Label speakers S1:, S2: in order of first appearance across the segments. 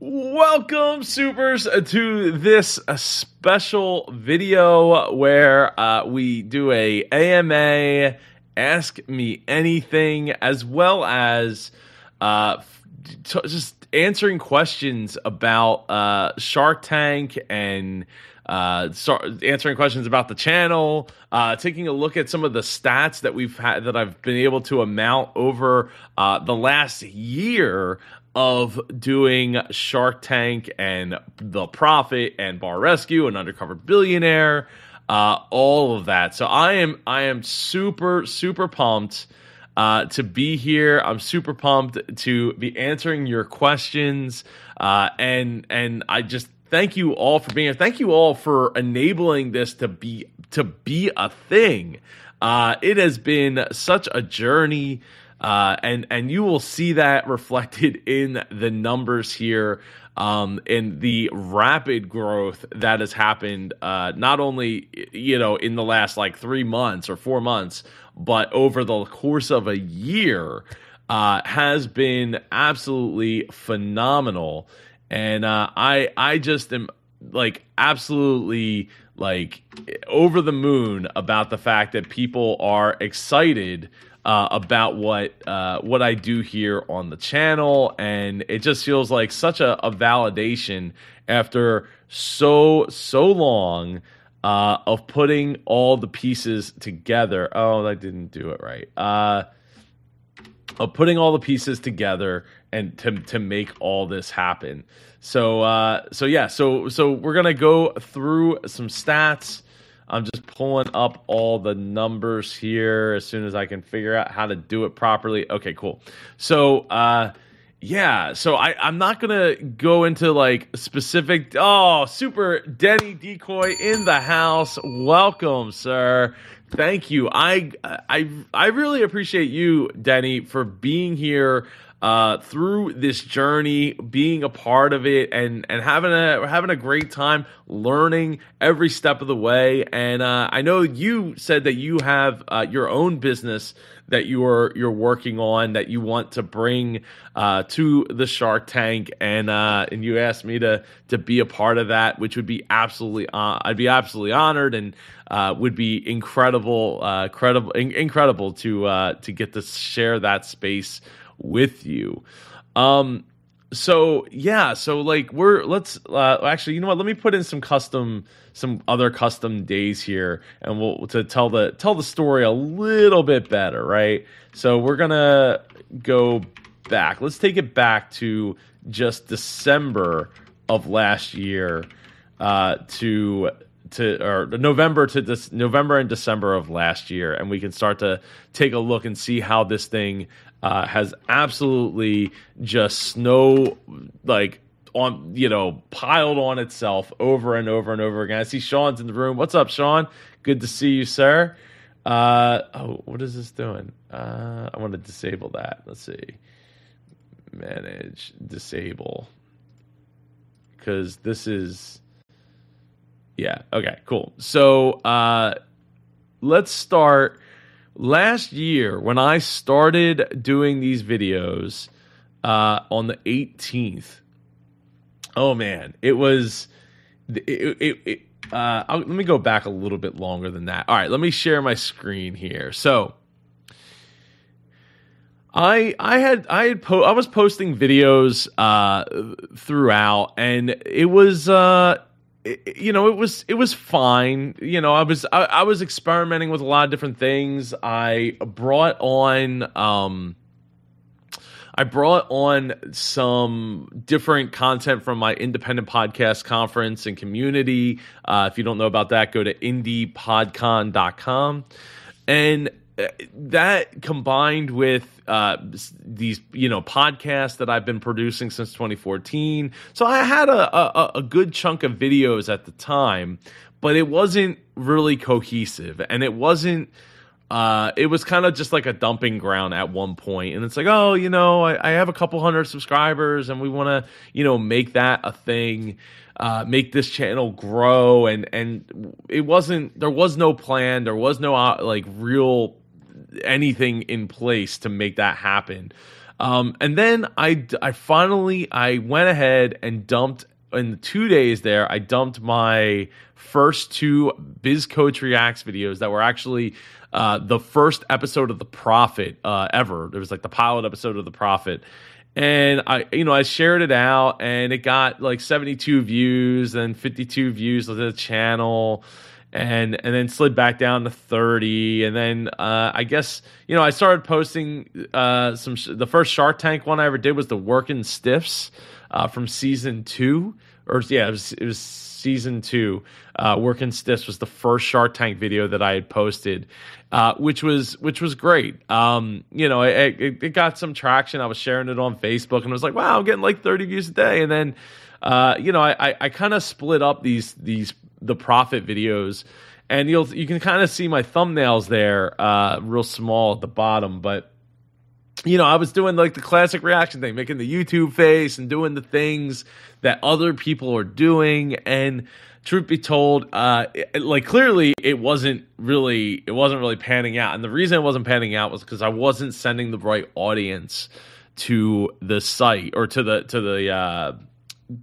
S1: Welcome, supers, to this uh, special video where uh, we do a AMA Ask Me Anything, as well as uh, t- just answering questions about uh, Shark Tank and uh, start answering questions about the channel, uh, taking a look at some of the stats that we've had that I've been able to amount over uh, the last year of doing Shark Tank and The Profit and Bar Rescue and Undercover Billionaire, uh, all of that. So I am I am super super pumped. Uh, to be here. I'm super pumped to be answering your questions, uh, and and I just thank you all for being here. Thank you all for enabling this to be to be a thing. Uh, it has been such a journey. Uh, and and you will see that reflected in the numbers here, um, in the rapid growth that has happened, uh, not only you know in the last like three months or four months, but over the course of a year, uh, has been absolutely phenomenal. And uh, I I just am like absolutely like over the moon about the fact that people are excited uh, about what uh, what I do here on the channel, and it just feels like such a, a validation after so so long uh, of putting all the pieces together. Oh, I didn't do it right. Uh, of putting all the pieces together and to to make all this happen. So uh, so yeah, so so we're gonna go through some stats. I'm just pulling up all the numbers here as soon as I can figure out how to do it properly. Okay, cool. So, uh, yeah, so I, I'm not gonna go into like specific. Oh, super Denny decoy in the house. Welcome, sir. Thank you. I I I really appreciate you, Denny, for being here uh, through this journey, being a part of it, and and having a having a great time learning every step of the way. And uh, I know you said that you have uh, your own business that you are you're working on that you want to bring uh, to the Shark Tank, and uh, and you asked me to to be a part of that, which would be absolutely uh, I'd be absolutely honored and. Uh, would be incredible, uh, credible, in- incredible to uh, to get to share that space with you. Um, so yeah, so like we're let's uh, actually, you know what? Let me put in some custom, some other custom days here, and we'll to tell the tell the story a little bit better, right? So we're gonna go back. Let's take it back to just December of last year uh, to to or November to this November and December of last year, and we can start to take a look and see how this thing uh, has absolutely just snow like on you know piled on itself over and over and over again. I see Sean's in the room. What's up, Sean? Good to see you, sir. Uh, oh, what is this doing? Uh, I want to disable that. Let's see. Manage disable because this is yeah okay cool so uh let's start last year when I started doing these videos uh, on the 18th, oh man, it was it. it, it uh, let me go back a little bit longer than that. All right, let me share my screen here. So. I I had I had po- I was posting videos uh, throughout, and it was uh, you know, it was it was fine. You know, I was I, I, was experimenting with a lot of different things. I brought on um I brought on some different content from my independent podcast conference and community. Uh, if you don't know about that, go to indiepodcon.com. And that combined with uh, these you know podcasts that I've been producing since 2014, so I had a, a, a good chunk of videos at the time, but it wasn't really cohesive, and it wasn't. Uh, it was kind of just like a dumping ground at one point, and it's like, oh, you know, I, I have a couple hundred subscribers, and we want to, you know, make that a thing, uh, make this channel grow, and and it wasn't. There was no plan. There was no uh, like real anything in place to make that happen. Um, and then I, I finally I went ahead and dumped in two days there. I dumped my first two Biz Coach Reacts videos that were actually uh, the first episode of The Profit uh, ever. It was like the pilot episode of The Profit. And I, you know, I shared it out and it got like 72 views and 52 views of the channel and and then slid back down to 30 and then uh, i guess you know i started posting uh, some sh- the first shark tank one i ever did was the working stiffs uh, from season two or yeah it was, it was season two. Uh, working stiffs was the first shark tank video that i had posted uh, which was which was great. Um, you know it, it, it, got some traction. I was sharing it on facebook and i was like wow i'm getting like 30 views a day. And then uh, you know i, I, I kind of split up these these the profit videos, and you'll you can kind of see my thumbnails there, uh, real small at the bottom, but you know, I was doing like the classic reaction thing, making the YouTube face and doing the things that other people are doing. And truth be told, uh, it, like clearly it wasn't really, it wasn't really panning out. And the reason it wasn't panning out was because I wasn't sending the right audience to the site or to the, to the, uh,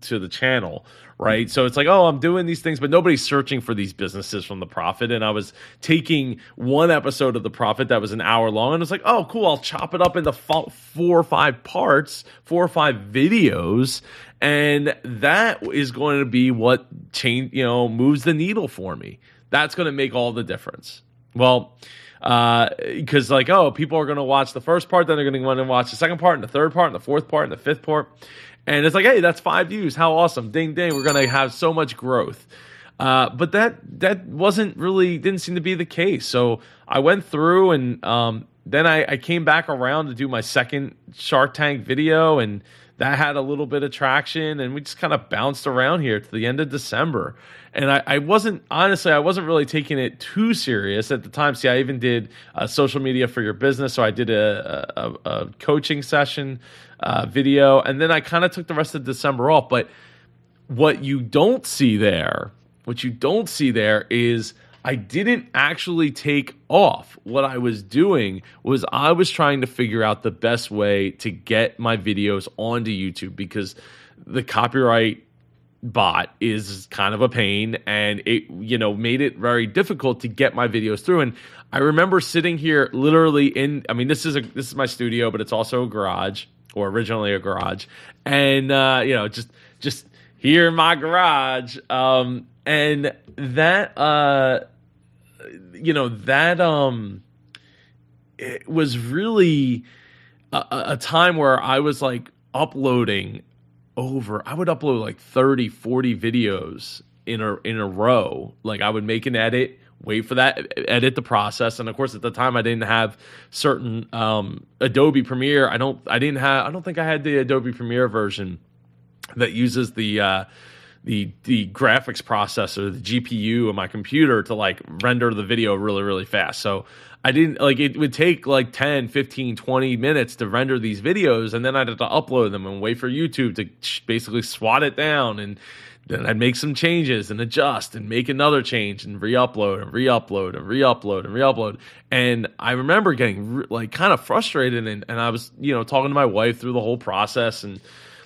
S1: to the channel right? Mm-hmm. So it's like, oh, I'm doing these things, but nobody's searching for these businesses from the profit. And I was taking one episode of the profit that was an hour long, and it's like, oh, cool, I'll chop it up into four or five parts, four or five videos, and that is going to be what change, you know, moves the needle for me. That's going to make all the difference. Well, because uh, like oh people are going to watch the first part then they're going to want to watch the second part and the third part and the fourth part and the fifth part and it's like, hey, that's five views. How awesome! Ding ding. We're gonna have so much growth. Uh, but that that wasn't really didn't seem to be the case. So I went through and um, then I, I came back around to do my second Shark Tank video and that had a little bit of traction and we just kind of bounced around here to the end of December. And I, I wasn't honestly, I wasn't really taking it too serious at the time. See, I even did uh, social media for your business, so I did a, a, a coaching session uh, video, and then I kind of took the rest of December off. But what you don't see there, what you don't see there is I didn't actually take off. What I was doing was I was trying to figure out the best way to get my videos onto YouTube because the copyright bot is kind of a pain and it you know made it very difficult to get my videos through. And I remember sitting here literally in I mean this is a this is my studio but it's also a garage or originally a garage. And uh you know just just here in my garage. Um and that uh you know that um it was really a, a time where I was like uploading over I would upload like 30 40 videos in a in a row. Like I would make an edit wait for that edit the process and of course at the time I didn't have certain um, Adobe Premiere. I don't I didn't have I don't think I had the Adobe Premiere version that uses the uh, the the graphics processor, the GPU of my computer to like render the video really really fast. So I didn't like it would take like 10, 15, 20 minutes to render these videos and then I'd have to upload them and wait for YouTube to basically swat it down and then I'd make some changes and adjust and make another change and re-upload and re-upload and re-upload and re-upload. And I remember getting like kind of frustrated and, and I was, you know, talking to my wife through the whole process and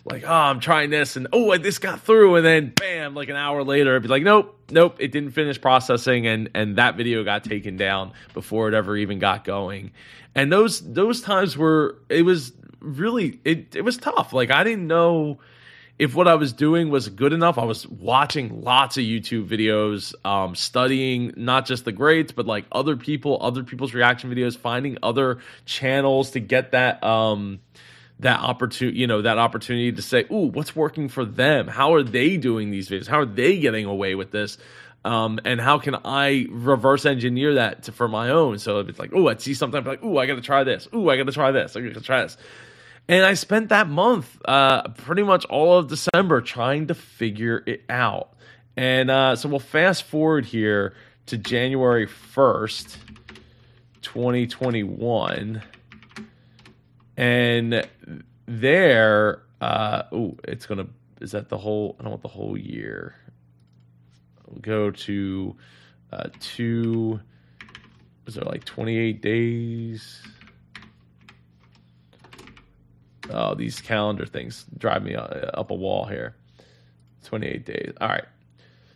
S1: like, oh, I'm trying this, and oh, this got through, and then bam, like an hour later, it'd be like, nope, nope, it didn't finish processing, and and that video got taken down before it ever even got going. And those those times were it was really it it was tough. Like I didn't know if what I was doing was good enough. I was watching lots of YouTube videos, um, studying not just the grades, but like other people, other people's reaction videos, finding other channels to get that. Um, that opportunity, you know, that opportunity to say, "Ooh, what's working for them? How are they doing these videos? How are they getting away with this?" Um, and how can I reverse engineer that to, for my own? So it's like, oh, I see something, I'm like, oh, I got to try this. Oh, I got to try this. I got to try this. And I spent that month, uh, pretty much all of December, trying to figure it out. And uh, so we'll fast forward here to January first, twenty twenty one and there, uh, oh, it's gonna. Is that the whole? I don't want the whole year. We'll go to uh, two. Was there like twenty eight days? Oh, these calendar things drive me uh, up a wall here. 28 days. All right.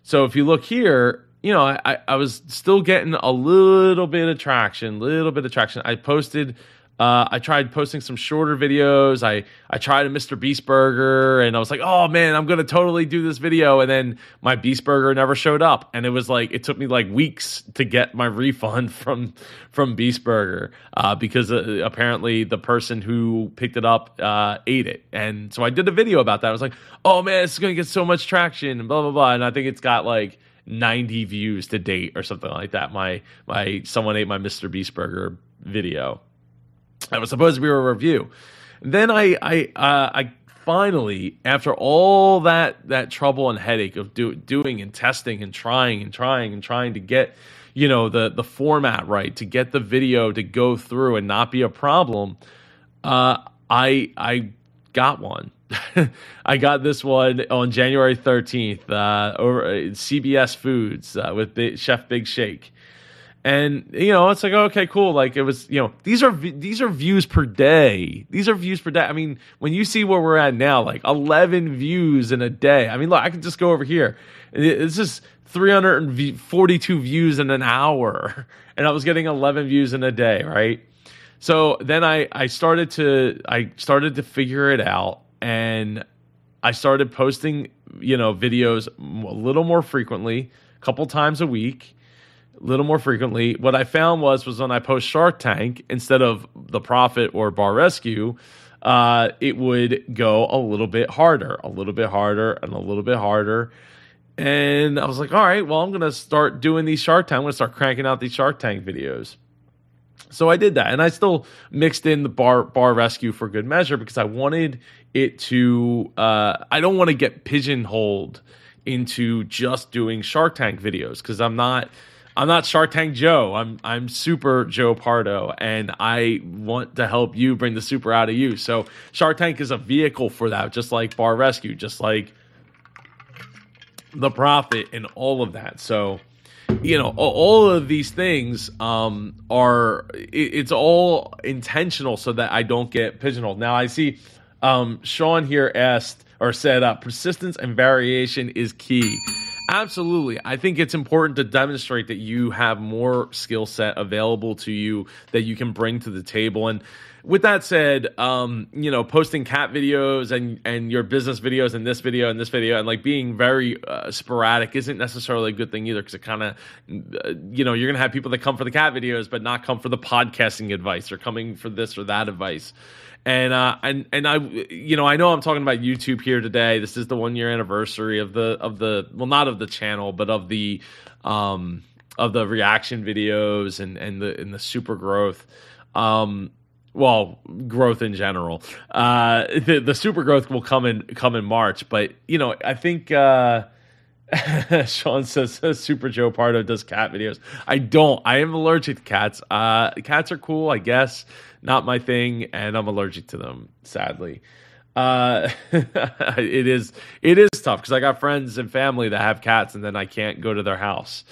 S1: So if you look here, you know, I, I was still getting a little bit of traction, little bit of traction. I posted uh, I tried posting some shorter videos. I I tried a Mr. Beast burger, and I was like, "Oh man, I'm gonna totally do this video." And then my Beast burger never showed up, and it was like it took me like weeks to get my refund from from Beast Burger uh, because uh, apparently the person who picked it up uh, ate it, and so I did a video about that. I was like, "Oh man, is gonna get so much traction," and blah blah blah. And I think it's got like 90 views to date or something like that. My my someone ate my Mr. Beast burger video. That was supposed to be a review. Then I I uh, I finally, after all that that trouble and headache of do, doing and testing and trying and trying and trying to get you know the the format right to get the video to go through and not be a problem, uh, I I got one. I got this one on January 13th uh, over CBS Foods uh, with Chef Big Shake and you know it's like okay cool. Like it was you know these are these are views per day. These are views per day. I mean when you see where we're at now like 11 views in a day. I mean look i can just go over here. It's just 342 views in an hour. And i was getting 11 views in a day right? So then i i started to i started to figure it out. And i started posting you know videos a little more frequently a couple times a week little more frequently. What I found was was when I post Shark Tank instead of the Profit or Bar Rescue, uh, it would go a little bit harder, a little bit harder, and a little bit harder. And I was like, all right, well, I'm gonna start doing these Shark Tank. I'm gonna start cranking out these Shark Tank videos. So I did that, and I still mixed in the bar bar rescue for good measure because I wanted it to. Uh, I don't want to get pigeonholed into just doing Shark Tank videos because I'm not I'm not Shark Tank Joe. I'm I'm Super Joe Pardo, and I want to help you bring the super out of you. So Shark Tank is a vehicle for that, just like Bar Rescue, just like the Profit, and all of that. So you know all of these things um, are it's all intentional so that I don't get pigeonholed. Now I see um, Sean here asked or said uh, persistence and variation is key. Absolutely. I think it's important to demonstrate that you have more skill set available to you that you can bring to the table. And with that said, um, you know, posting cat videos and and your business videos and this video and this video and like being very uh, sporadic isn't necessarily a good thing either because it kind of, uh, you know, you're gonna have people that come for the cat videos but not come for the podcasting advice or coming for this or that advice and uh, and and I, you know, I know I'm talking about YouTube here today. This is the one year anniversary of the of the well, not of the channel, but of the um of the reaction videos and and the and the super growth. Um, well, growth in general. Uh, the, the super growth will come in come in March, but you know, I think. Uh, Sean says Super Joe Pardo does cat videos. I don't. I am allergic to cats. Uh, cats are cool, I guess not my thing, and I'm allergic to them. Sadly, uh, it is it is tough because I got friends and family that have cats, and then I can't go to their house.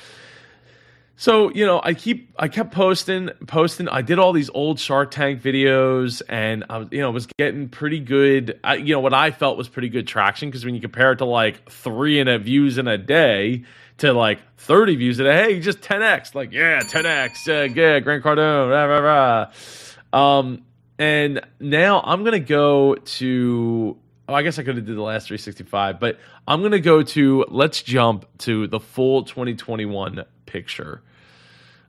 S1: So you know, I keep I kept posting posting. I did all these old Shark Tank videos, and I was you know was getting pretty good. I, you know what I felt was pretty good traction because when you compare it to like three and a views in a day to like 30 views in a day, hey, just 10x, like yeah, 10x, uh, yeah, Grant Cardone, rah, rah, rah. Um, and now I'm gonna go to. Oh, I guess I could have did the last 365, but I'm gonna go to. Let's jump to the full 2021 picture.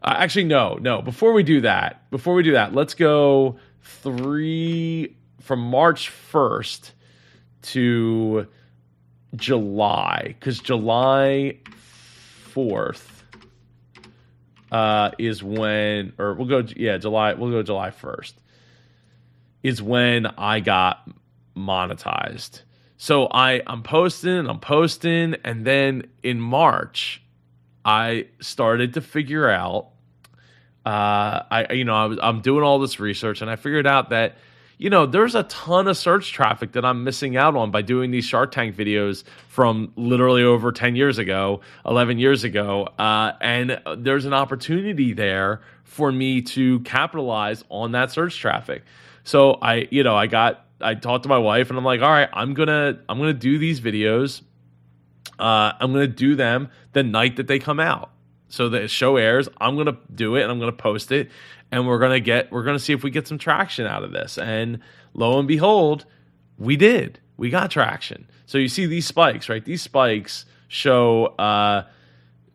S1: Uh, actually, no, no. Before we do that, before we do that, let's go three from March 1st to July, because July 4th uh, is when, or we'll go, yeah, July, we'll go July 1st, is when I got monetized. So I, I'm posting, I'm posting, and then in March, I started to figure out, uh, I, you know, I was, I'm doing all this research, and I figured out that you know, there's a ton of search traffic that I'm missing out on by doing these Shark Tank videos from literally over 10 years ago, 11 years ago. Uh, and there's an opportunity there for me to capitalize on that search traffic. So I, you know, I got I talked to my wife and I'm like, all right, I'm gonna I'm gonna do these videos. Uh, I'm gonna do them the night that they come out. So the show airs, I'm gonna do it and I'm gonna post it, and we're gonna get we're gonna see if we get some traction out of this. And lo and behold, we did. We got traction. So you see these spikes, right? These spikes show uh,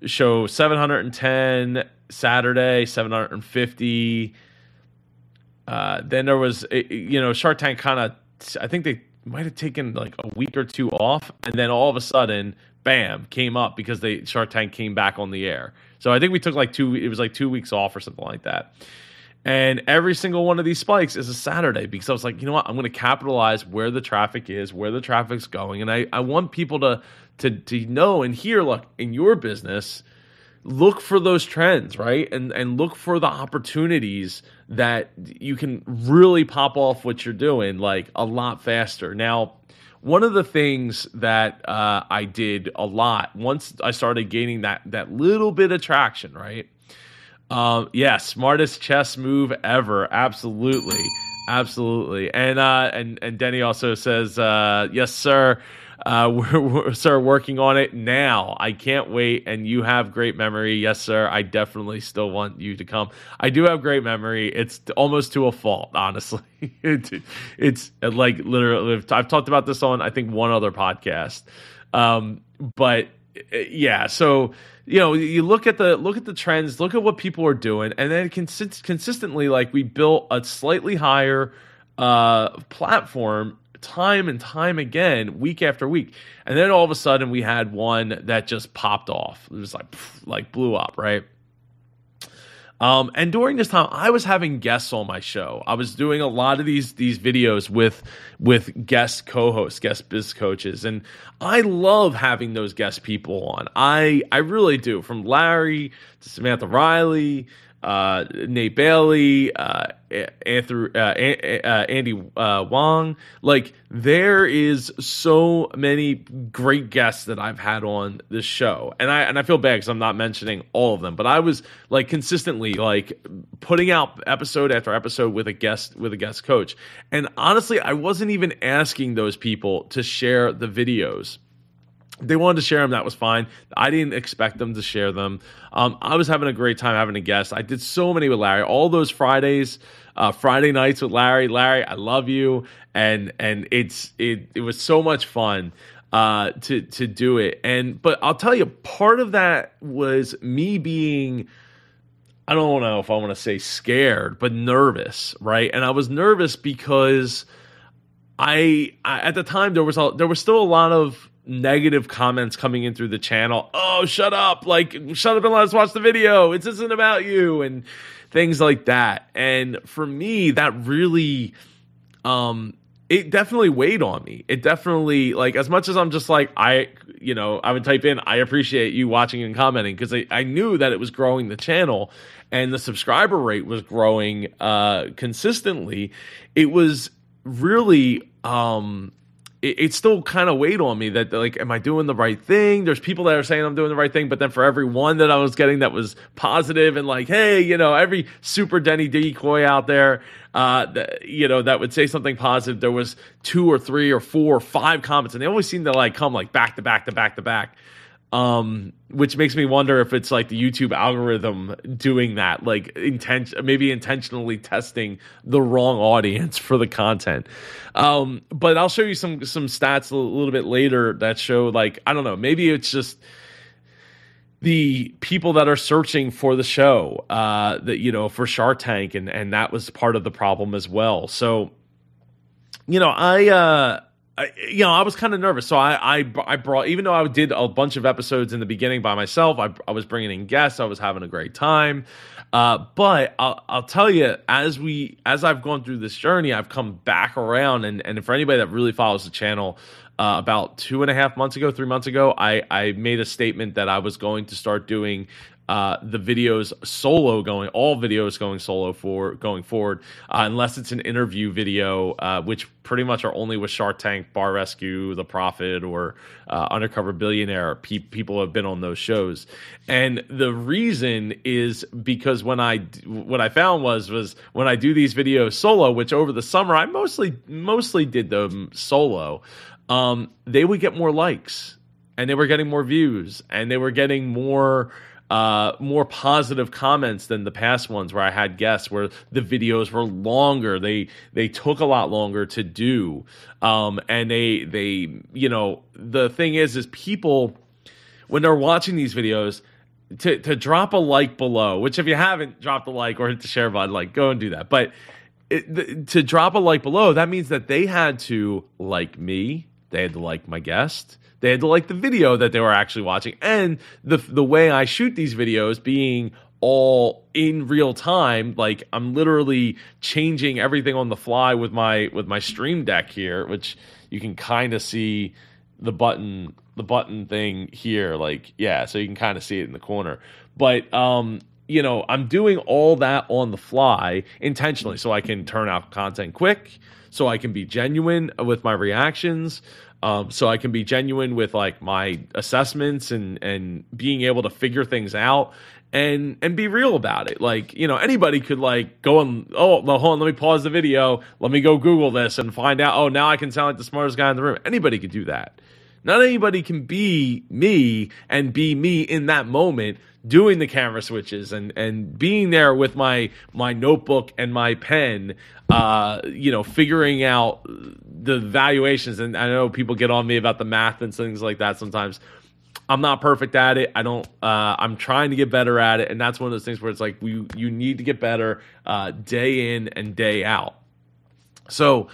S1: show 710 Saturday, 750. Uh, then there was, you know, Shark Tank kind of, I think they might have taken like a week or two off, and then all of a sudden, bam, came up because they Shark Tank came back on the air. So I think we took like two, it was like two weeks off or something like that. And every single one of these spikes is a Saturday because I was like, you know what? I'm going to capitalize where the traffic is, where the traffic's going. And I, I want people to, to, to know and hear, look, in your business, look for those trends, right? And, and look for the opportunities that you can really pop off what you're doing like a lot faster. Now, one of the things that uh, I did a lot once I started gaining that that little bit of traction, right? Um, yeah, smartest chess move ever. Absolutely, absolutely. And uh, and and Denny also says, uh, yes, sir. Uh, we're, we're, sir, working on it now. I can't wait. And you have great memory. Yes, sir. I definitely still want you to come. I do have great memory. It's almost to a fault, honestly. it, it's like literally, I've talked about this on, I think, one other podcast. Um, but yeah, so you know, you look at the look at the trends, look at what people are doing, and then consist- consistently, like we built a slightly higher uh, platform time and time again, week after week, and then all of a sudden we had one that just popped off. It was like like blew up, right? Um, and during this time, I was having guests on my show. I was doing a lot of these these videos with with guest co-hosts, guest biz coaches, and I love having those guest people on. I I really do. From Larry to Samantha Riley uh, Nate Bailey, uh, Anthony, uh, uh, Andy uh, Wong. Like there is so many great guests that I've had on this show, and I and I feel bad because I'm not mentioning all of them. But I was like consistently like putting out episode after episode with a guest with a guest coach, and honestly, I wasn't even asking those people to share the videos they wanted to share them. That was fine. I didn't expect them to share them. Um, i was having a great time having a guest. I did so many with larry. All those fridays uh, friday nights with larry. Larry i love you. And and it's it, it was so much fun uh, to to do it. And but i'll tell you part of that was me being i don't know if i want to say scared but nervous right? And i was nervous because I, I at the time there was a, there was still a lot of negative comments coming in through the channel. Oh, shut up! Like, shut up and let us watch the video. It isn't about you, and things like that. And for me, that really, um, it definitely weighed on me. It definitely like as much as I'm just like I, you know, I would type in I appreciate you watching and commenting because I, I knew that it was growing the channel and the subscriber rate was growing uh consistently. It was really um it, it still kind of weighed on me that like, am I doing the right thing? There's people that are saying I'm doing the right thing, but then for every one that I was getting that was positive and like, hey, you know, every super Denny decoy out there, uh, you know, that would say something positive, there was two or three or four or five comments, and they always seem to like come like back to back to back to back um which makes me wonder if it's like the YouTube algorithm doing that like intent maybe intentionally testing the wrong audience for the content. Um but I'll show you some some stats a little bit later that show like I don't know maybe it's just the people that are searching for the show uh that you know for Shark Tank and and that was part of the problem as well. So you know I uh I, you know, I was kind of nervous. So I, I, I brought, even though I did a bunch of episodes in the beginning by myself, I, I was bringing in guests. I was having a great time. Uh, but I'll, I'll tell you, as we, as I've gone through this journey, I've come back around. And, and for anybody that really follows the channel, uh, about two and a half months ago, three months ago, I, I made a statement that I was going to start doing uh, the videos solo going, all videos going solo for going forward, uh, unless it's an interview video, uh, which pretty much are only with Shark Tank, Bar Rescue, The Profit, or uh, Undercover Billionaire. Pe- people have been on those shows, and the reason is because when I what I found was was when I do these videos solo, which over the summer I mostly mostly did them solo, um, they would get more likes and they were getting more views and they were getting more uh, more positive comments than the past ones where I had guests where the videos were longer. They they took a lot longer to do, um, and they they you know the thing is is people when they're watching these videos. To, to drop a like below, which if you haven't dropped a like or hit the share button, like go and do that. But it, the, to drop a like below, that means that they had to like me, they had to like my guest, they had to like the video that they were actually watching, and the the way I shoot these videos being all in real time like i'm literally changing everything on the fly with my with my stream deck here which you can kind of see the button the button thing here like yeah so you can kind of see it in the corner. But um you know i'm doing all that on the fly intentionally so i can turn out content quick so i can be genuine with my reactions um, so I can be genuine with like my assessments and and being able to figure things out and and be real about it. Like you know anybody could like go and oh hold on let me pause the video let me go Google this and find out oh now I can sound like the smartest guy in the room. Anybody could do that. Not anybody can be me and be me in that moment doing the camera switches and and being there with my my notebook and my pen uh you know figuring out the valuations and I know people get on me about the math and things like that sometimes I'm not perfect at it. I don't. Uh, I'm trying to get better at it, and that's one of those things where it's like you you need to get better uh, day in and day out. So,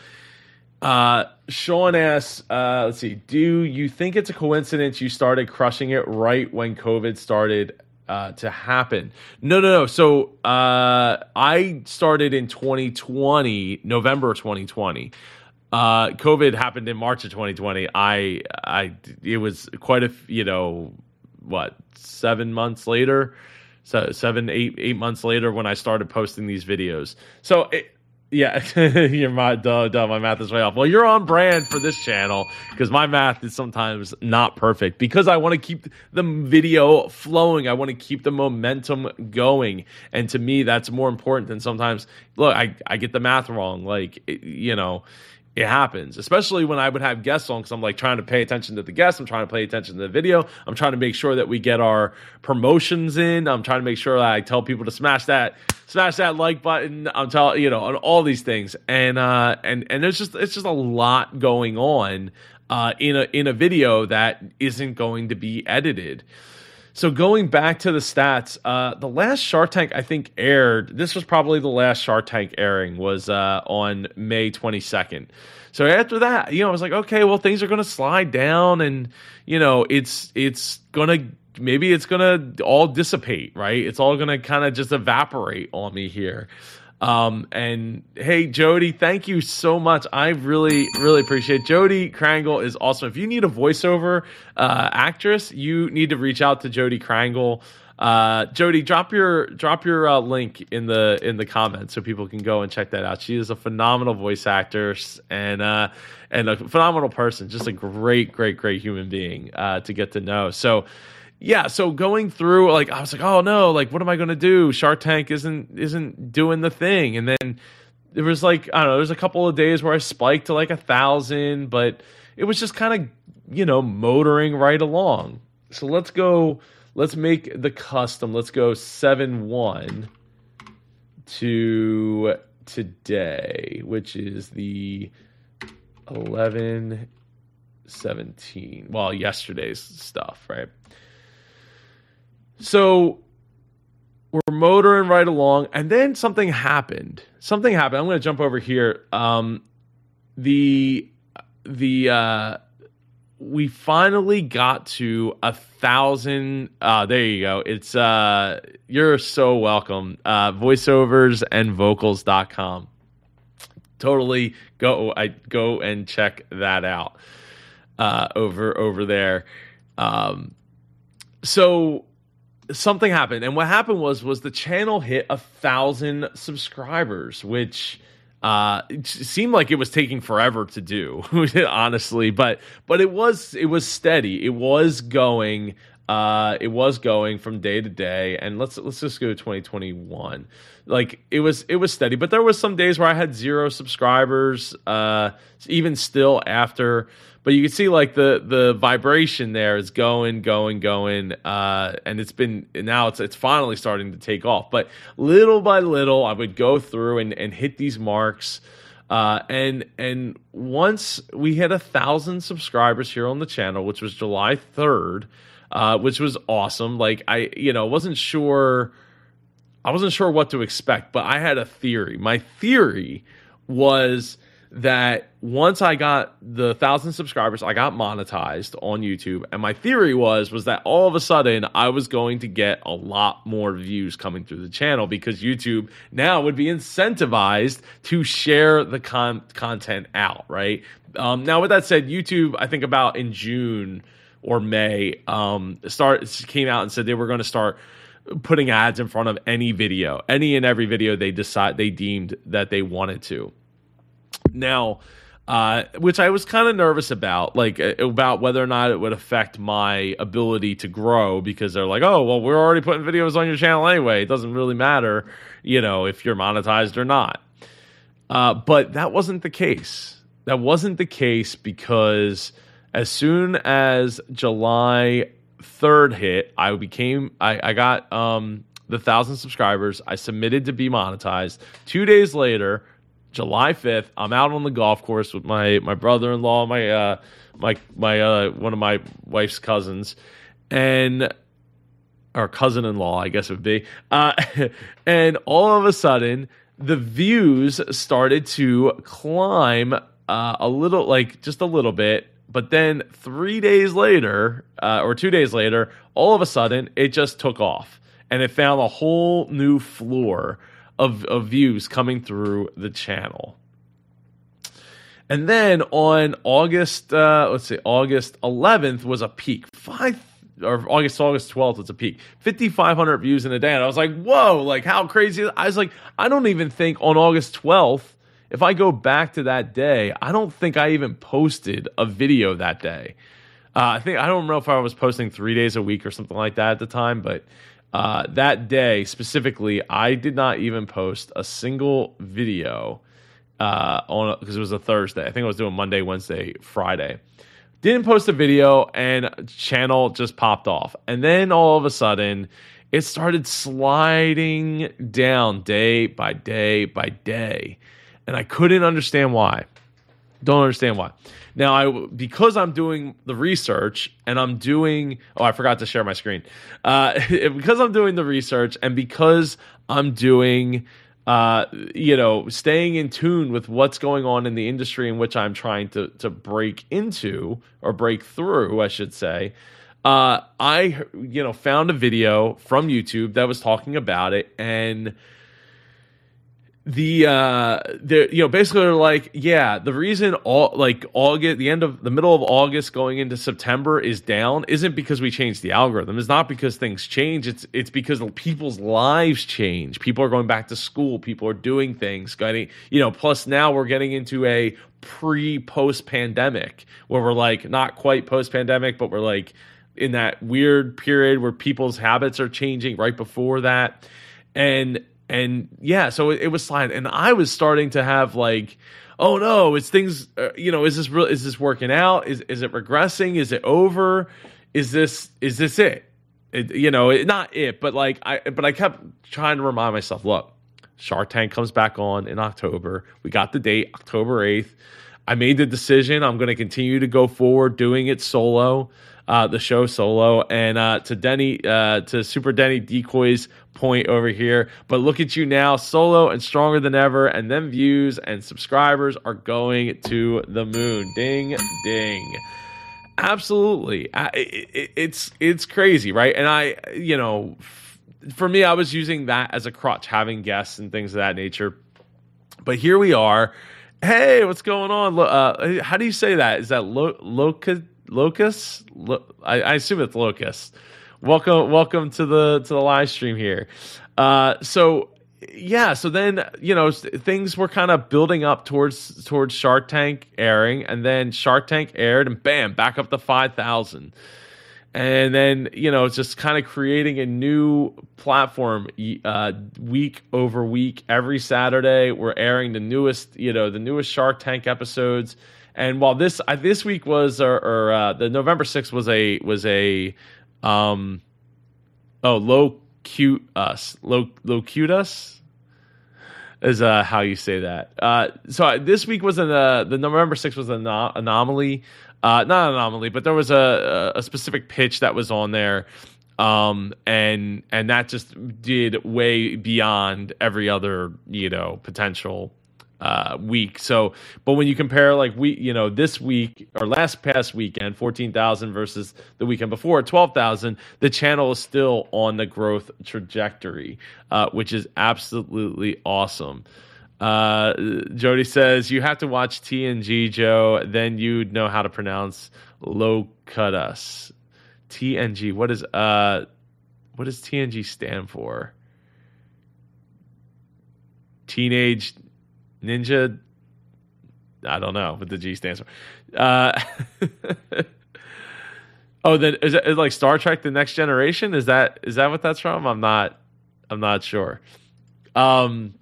S1: uh, Sean asks, uh, let's see, do you think it's a coincidence you started crushing it right when COVID started uh, to happen. No, no, no. So uh, I started in 2020, November 2020. Uh, COVID happened in March of 2020. I, I, it was quite a, you know, what, seven months later, so seven, eight, eight months later when I started posting these videos. So it, yeah, your my duh, duh, my math is way off. Well, you're on brand for this channel because my math is sometimes not perfect because I want to keep the video flowing. I want to keep the momentum going, and to me, that's more important than sometimes. Look, I I get the math wrong. Like you know, it happens, especially when I would have guests on because I'm like trying to pay attention to the guests. I'm trying to pay attention to the video. I'm trying to make sure that we get our promotions in. I'm trying to make sure that I tell people to smash that, smash that like button. I'm telling you know, on all these things, and uh, and and there's just it's just a lot going on uh, in a in a video that isn't going to be edited. So going back to the stats, uh, the last Shark Tank I think aired. This was probably the last Shark Tank airing was uh, on May 22nd. So after that, you know, I was like, okay, well things are going to slide down, and you know, it's it's to maybe it's to all dissipate, right? It's all to kind of just evaporate on me here. Um, and hey, Jodi, thank you so much. I really, really appreciate it. Jodi Krangle is awesome. If you need a voiceover uh, actress, you need to reach out to Jodi Krangle. Uh, Jodi, drop your drop your uh, link in the in the comments so people can go and check that out. She is a phenomenal voice actor and uh, and a phenomenal person. Just a great, great, great human being uh, to get to know. So yeah, so going through like I was like, oh no, like what am I going to do? Shark Tank isn't isn't doing the thing, and then there was like I don't know, there's a couple of days where I spiked to like a thousand, but it was just kind of you know motoring right along. So let's go. Let's make the custom. Let's go seven one to today, which is the eleven seventeen. Well, yesterday's stuff, right? So we're motoring right along, and then something happened. Something happened. I'm going to jump over here. Um, the the uh, we finally got to a thousand. Uh, there you go. It's uh, you're so welcome. Uh, voiceovers and vocals.com. Totally go. I go and check that out uh, over over there. Um, so something happened, and what happened was was the channel hit a thousand subscribers, which uh, it seemed like it was taking forever to do, honestly. But but it was it was steady. It was going. Uh, it was going from day to day, and let's let's just go to 2021. Like it was it was steady, but there was some days where I had zero subscribers. Uh, even still after but you can see like the the vibration there is going going going uh, and it's been now it's it's finally starting to take off. But little by little i would go through and, and hit these marks uh, and and once we hit a thousand subscribers here on the channel which was july 3rd uh, which was awesome. Like i you know wasn't sure i wasn't sure what to expect but i had a theory. My theory was that once I got the thousand subscribers, I got monetized on YouTube, and my theory was was that all of a sudden I was going to get a lot more views coming through the channel because YouTube now would be incentivized to share the con- content out. Right um, now, with that said, YouTube, I think about in June or May, um, start came out and said they were going to start putting ads in front of any video, any and every video they decide they deemed that they wanted to. Now, uh, which I was kind of nervous about, like about whether or not it would affect my ability to grow because they're like, oh, well, we're already putting videos on your channel anyway. It doesn't really matter, you know, if you're monetized or not. Uh, but that wasn't the case. That wasn't the case because as soon as July 3rd hit, I became, I, I got um, the thousand subscribers. I submitted to be monetized. Two days later, July 5th. I'm out on the golf course with my my brother-in-law, my uh my my uh one of my wife's cousins and our cousin-in-law, I guess it would be. Uh and all of a sudden the views started to climb uh, a little like just a little bit but then 3 days later uh, or 2 days later all of a sudden it just took off and it found a whole new floor of, of views coming through the channel. And then on August, uh, let's see, August 11th was a peak. Five or August August 12th was a peak. 5,500 views in a day. And I was like, whoa, like how crazy. I was like, I don't even think on August 12th, if I go back to that day, I don't think I even posted a video that day. Uh, I think, I don't know if I was posting three days a week or something like that at the time, but uh, that day specifically, I did not even post a single video uh, on because it was a Thursday. I think I was doing Monday, Wednesday, Friday. Didn't post a video, and channel just popped off. And then all of a sudden, it started sliding down day by day by day, and I couldn't understand why. Don't understand why. Now, I because I'm doing the research and I'm doing oh I forgot to share my screen uh, because I'm doing the research and because I'm doing uh, you know staying in tune with what's going on in the industry in which I'm trying to to break into or break through I should say. Uh, I you know found a video from YouTube that was talking about it and the uh the you know basically they're like yeah the reason all like august the end of the middle of august going into september is down isn't because we changed the algorithm. It's not because things change. It's it's because people's lives change. People are going back to school. People are doing things getting you know plus now we're getting into a pre post pandemic where we're like not quite post pandemic but we're like in that weird period where people's habits are changing right before that. And and yeah, so it, it was sliding, and I was starting to have like, oh no, it's things. Uh, you know, is this real? Is this working out? Is is it regressing? Is it over? Is this is this it? it you know, it, not it, but like I, but I kept trying to remind myself, look, Shark Tank comes back on in October. We got the date, October eighth. I made the decision. I'm going to continue to go forward doing it solo uh, the show solo. And uh, to Denny, uh, to Super Denny Decoy's point over here. But look at you now, solo and stronger than ever. And then views and subscribers are going to the moon. Ding, ding. Absolutely, it's it's crazy, right? And I, you know, for me, I was using that as a crutch, having guests and things of that nature. But here we are. Hey, what's going on? Uh, how do you say that? Is that lo- locus? Lo- I, I, assume it's Locust. welcome, welcome to the to the live stream here. Uh, so yeah, so then you know things were kind of building up towards towards Shark Tank airing, and then Shark Tank aired, and bam, back up to five thousand and then you know it's just kind of creating a new platform uh, week over week every saturday we're airing the newest you know the newest shark tank episodes and while this uh, this week was or, or uh, the november 6th was a was a um oh low cute us low low cute us is uh, how you say that. Uh, so this week was an uh, the November 6th was an anomaly uh, not an anomaly, but there was a, a specific pitch that was on there, um, and and that just did way beyond every other you know potential uh, week. So, but when you compare like we, you know, this week or last past weekend, fourteen thousand versus the weekend before, twelve thousand, the channel is still on the growth trajectory, uh, which is absolutely awesome. Uh, Jodi says you have to watch TNG, Joe. Then you'd know how to pronounce low cut Locutus. TNG. What is uh, what does TNG stand for? Teenage Ninja. I don't know what the G stands for. Uh, oh, then is it, like Star Trek: The Next Generation? Is that is that what that's from? I'm not. I'm not sure. Um,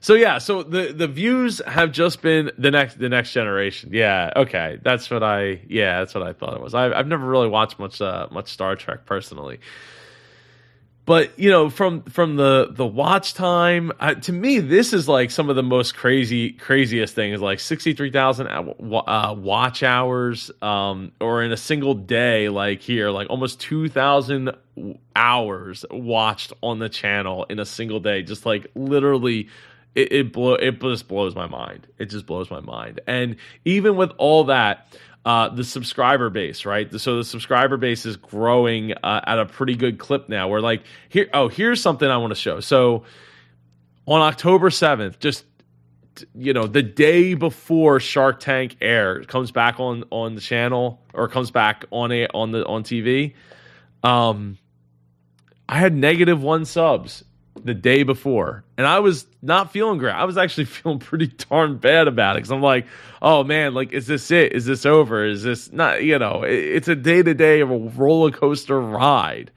S1: so yeah, so the the views have just been the next the next generation. Yeah, okay, that's what I yeah that's what I thought it was. I, have never really watched much uh, much Star Trek personally, but you know from from the the watch time to me this is like some of the most crazy craziest things like sixty three thousand uh, watch hours um, or in a single day like here like almost two thousand hours watched on the channel in a single day just like literally it it, blow, it just blows my mind. It just blows my mind. And even with all that, uh, the subscriber base, right? So the subscriber base is growing uh, at a pretty good clip now. We're like, here, oh, here's something I want to show. So on October 7th, just you know, the day before Shark Tank air comes back on on the channel or comes back on a on the on TV, um, I had negative one subs the day before, and I was not feeling great. I was actually feeling pretty darn bad about it because I'm like, oh man, like, is this it? Is this over? Is this not? You know, it, it's a day to day of a roller coaster ride,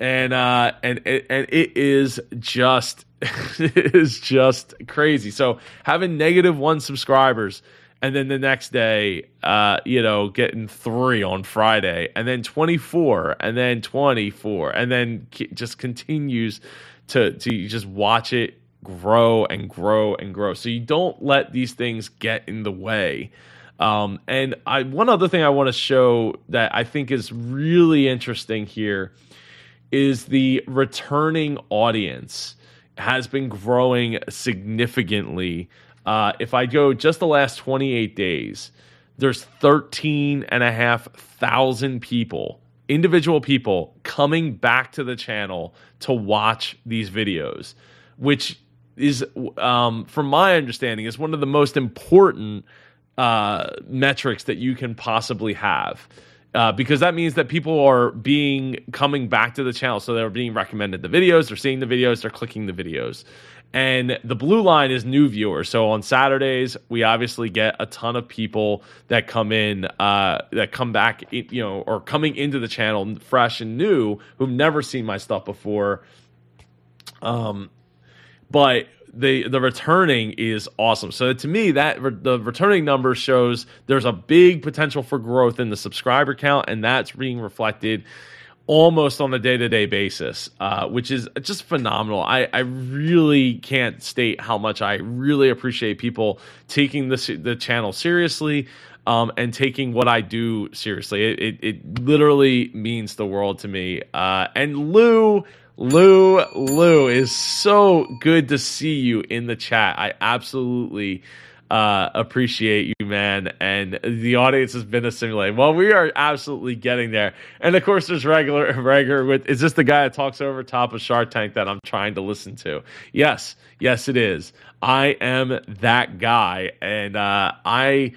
S1: and uh, and and it is just it is just crazy. So having negative one subscribers and then the next day, uh, you know, getting three on Friday, and then 24, and then 24, and then just continues to to just watch it grow and grow and grow. So you don't let these things get in the way. Um, and I one other thing I want to show that I think is really interesting here is the returning audience has been growing significantly. Uh, if I go just the last 28 days, there's 13 and a half thousand people individual people coming back to the channel to watch these videos, which is, um, from my understanding, is one of the most important uh, metrics that you can possibly have. Uh, because that means that people are being coming back to the channel, so they're being recommended the videos, they're seeing the videos, they're clicking the videos, and the blue line is new viewers. So on Saturdays, we obviously get a ton of people that come in, uh, that come back, you know, or coming into the channel fresh and new who've never seen my stuff before. Um, but the the returning is awesome. So to me, that the returning number shows there's a big potential for growth in the subscriber count, and that's being reflected almost on a day to day basis, uh, which is just phenomenal. I, I really can't state how much I really appreciate people taking this, the channel seriously. Um, and taking what I do seriously, it, it, it literally means the world to me. Uh, and Lou, Lou, Lou is so good to see you in the chat. I absolutely uh, appreciate you, man. And the audience has been assimilated. Well, we are absolutely getting there. And of course, there's regular, regular with, is this the guy that talks over top of Shark Tank that I'm trying to listen to? Yes, yes, it is. I am that guy. And uh, I,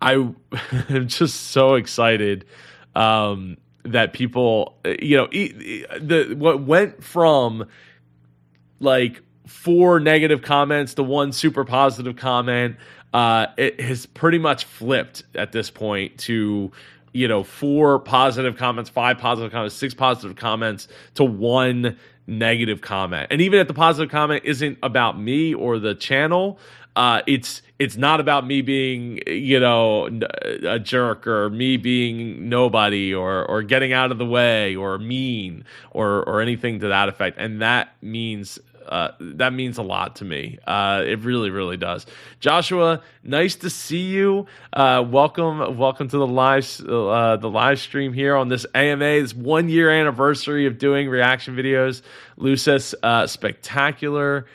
S1: I am just so excited. Um, that people, you know, the what went from like four negative comments to one super positive comment, uh, it has pretty much flipped at this point to you know four positive comments, five positive comments, six positive comments to one negative comment. And even if the positive comment isn't about me or the channel, uh, it's it's not about me being you know a jerk or me being nobody or or getting out of the way or mean or or anything to that effect. And that means uh, that means a lot to me. Uh, it really, really does. Joshua, nice to see you. Uh, welcome, welcome to the live uh, the live stream here on this AMA. This one year anniversary of doing reaction videos. Lucis, uh, spectacular.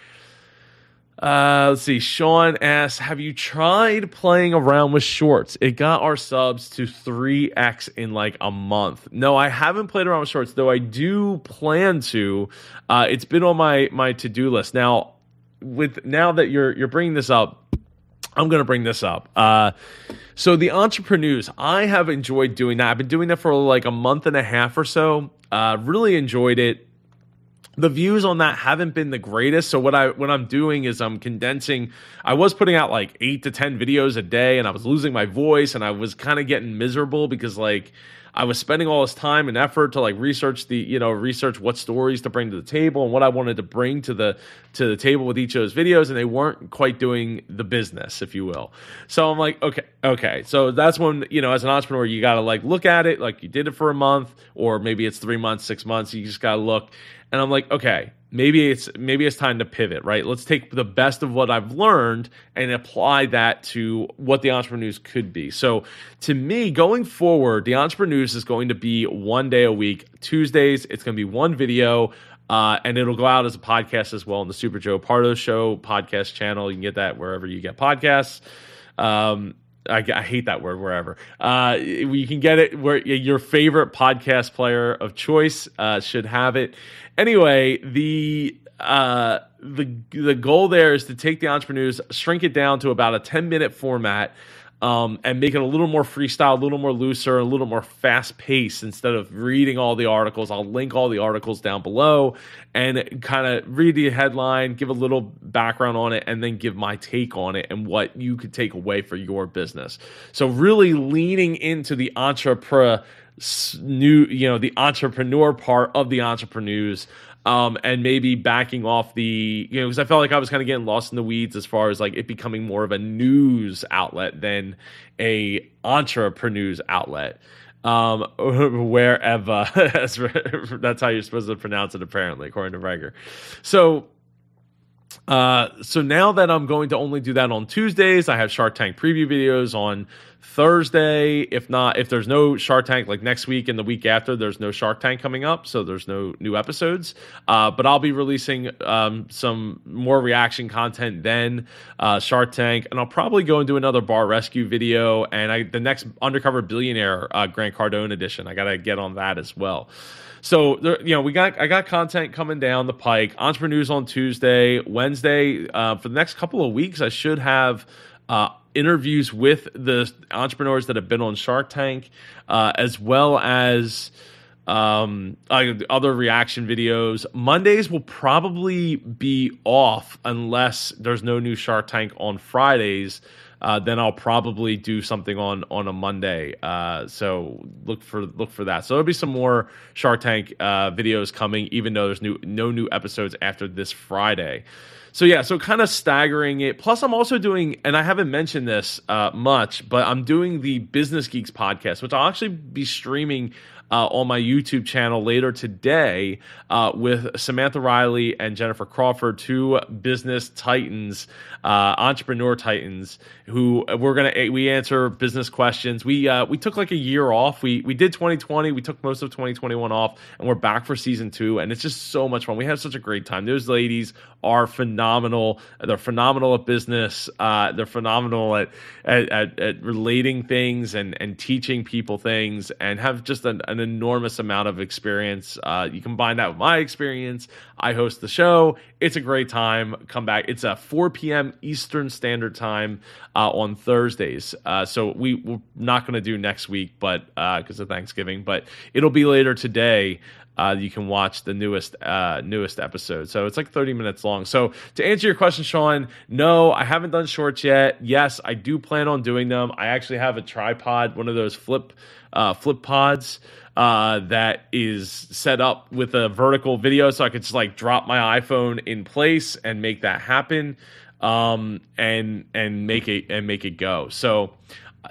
S1: Uh, let's see. Sean asks, "Have you tried playing around with shorts? It got our subs to three x in like a month. No, I haven't played around with shorts, though. I do plan to. Uh, it's been on my my to do list. Now, with now that you're you're bringing this up, I'm going to bring this up. Uh, so the entrepreneurs, I have enjoyed doing that. I've been doing that for like a month and a half or so. Uh, really enjoyed it the views on that haven't been the greatest. So what i what i'm doing is i'm condensing i was putting out like 8 to 10 videos a day and i was losing my voice and i was kind of getting miserable because like i was spending all this time and effort to like research the you know research what stories to bring to the table and what i wanted to bring to the to the table with each of those videos and they weren't quite doing the business if you will. So i'm like okay okay. So that's when you know as an entrepreneur you got to like look at it like you did it for a month or maybe it's three months six months. You just got to look and I'm like, okay, maybe it's maybe it's time to pivot, right? Let's take the best of what I've learned and apply that to what the entrepreneurs could be. So to me, going forward, the entrepreneurs is going to be one day a week. Tuesdays, it's going to be one video. Uh, and it'll go out as a podcast as well on the Super Joe Pardo Show podcast channel. You can get that wherever you get podcasts. Um, I, I, hate that word wherever. Uh, you can get it where your favorite podcast player of choice uh, should have it. Anyway, the uh, the the goal there is to take the entrepreneurs, shrink it down to about a ten minute format. Um, and make it a little more freestyle, a little more looser, a little more fast paced instead of reading all the articles. I'll link all the articles down below and kind of read the headline, give a little background on it, and then give my take on it and what you could take away for your business. So, really leaning into the entrepreneur new you know the entrepreneur part of the entrepreneurs um, and maybe backing off the you know because I felt like I was kind of getting lost in the weeds as far as like it becoming more of a news outlet than a entrepreneurs outlet. Um, wherever that's, that's how you're supposed to pronounce it apparently according to Rager. So uh, so now that I'm going to only do that on Tuesdays, I have Shark Tank preview videos on Thursday. If not, if there's no Shark Tank, like next week and the week after, there's no Shark Tank coming up, so there's no new episodes. Uh, but I'll be releasing um, some more reaction content then uh, Shark Tank, and I'll probably go and do another bar rescue video and I, the next undercover billionaire uh, Grant Cardone edition. I got to get on that as well. So there, you know, we got I got content coming down the pike. Entrepreneurs on Tuesday, Wednesday. Uh, for the next couple of weeks, I should have. Uh, interviews with the entrepreneurs that have been on Shark Tank, uh, as well as um, other reaction videos. Mondays will probably be off unless there's no new Shark Tank on Fridays uh, then I'll probably do something on on a Monday. Uh, so look for look for that. So there'll be some more Shark Tank uh, videos coming, even though there's new no new episodes after this Friday. So yeah, so kind of staggering it. Plus, I'm also doing, and I haven't mentioned this uh, much, but I'm doing the Business Geeks podcast, which I'll actually be streaming uh, on my YouTube channel later today uh, with Samantha Riley and Jennifer Crawford, two business titans, uh, entrepreneur titans, who we're gonna we answer business questions. We uh, we took like a year off. We we did 2020. We took most of 2021 off, and we're back for season two. And it's just so much fun. We had such a great time. Those ladies are phenomenal. They're phenomenal at business. Uh, they're phenomenal at, at, at, at relating things and and teaching people things, and have just an, an an enormous amount of experience. Uh, you combine that with my experience. I host the show. It's a great time. Come back. It's a 4 p.m. Eastern Standard Time uh, on Thursdays. Uh, so we, we're not going to do next week, but because uh, of Thanksgiving, but it'll be later today uh, you can watch the newest uh, newest episode. So it's like 30 minutes long. So to answer your question, Sean, no, I haven't done shorts yet. Yes, I do plan on doing them. I actually have a tripod, one of those flip uh, flip pods uh, that is set up with a vertical video, so I could just like drop my iPhone in place and make that happen, um, and and make it and make it go. So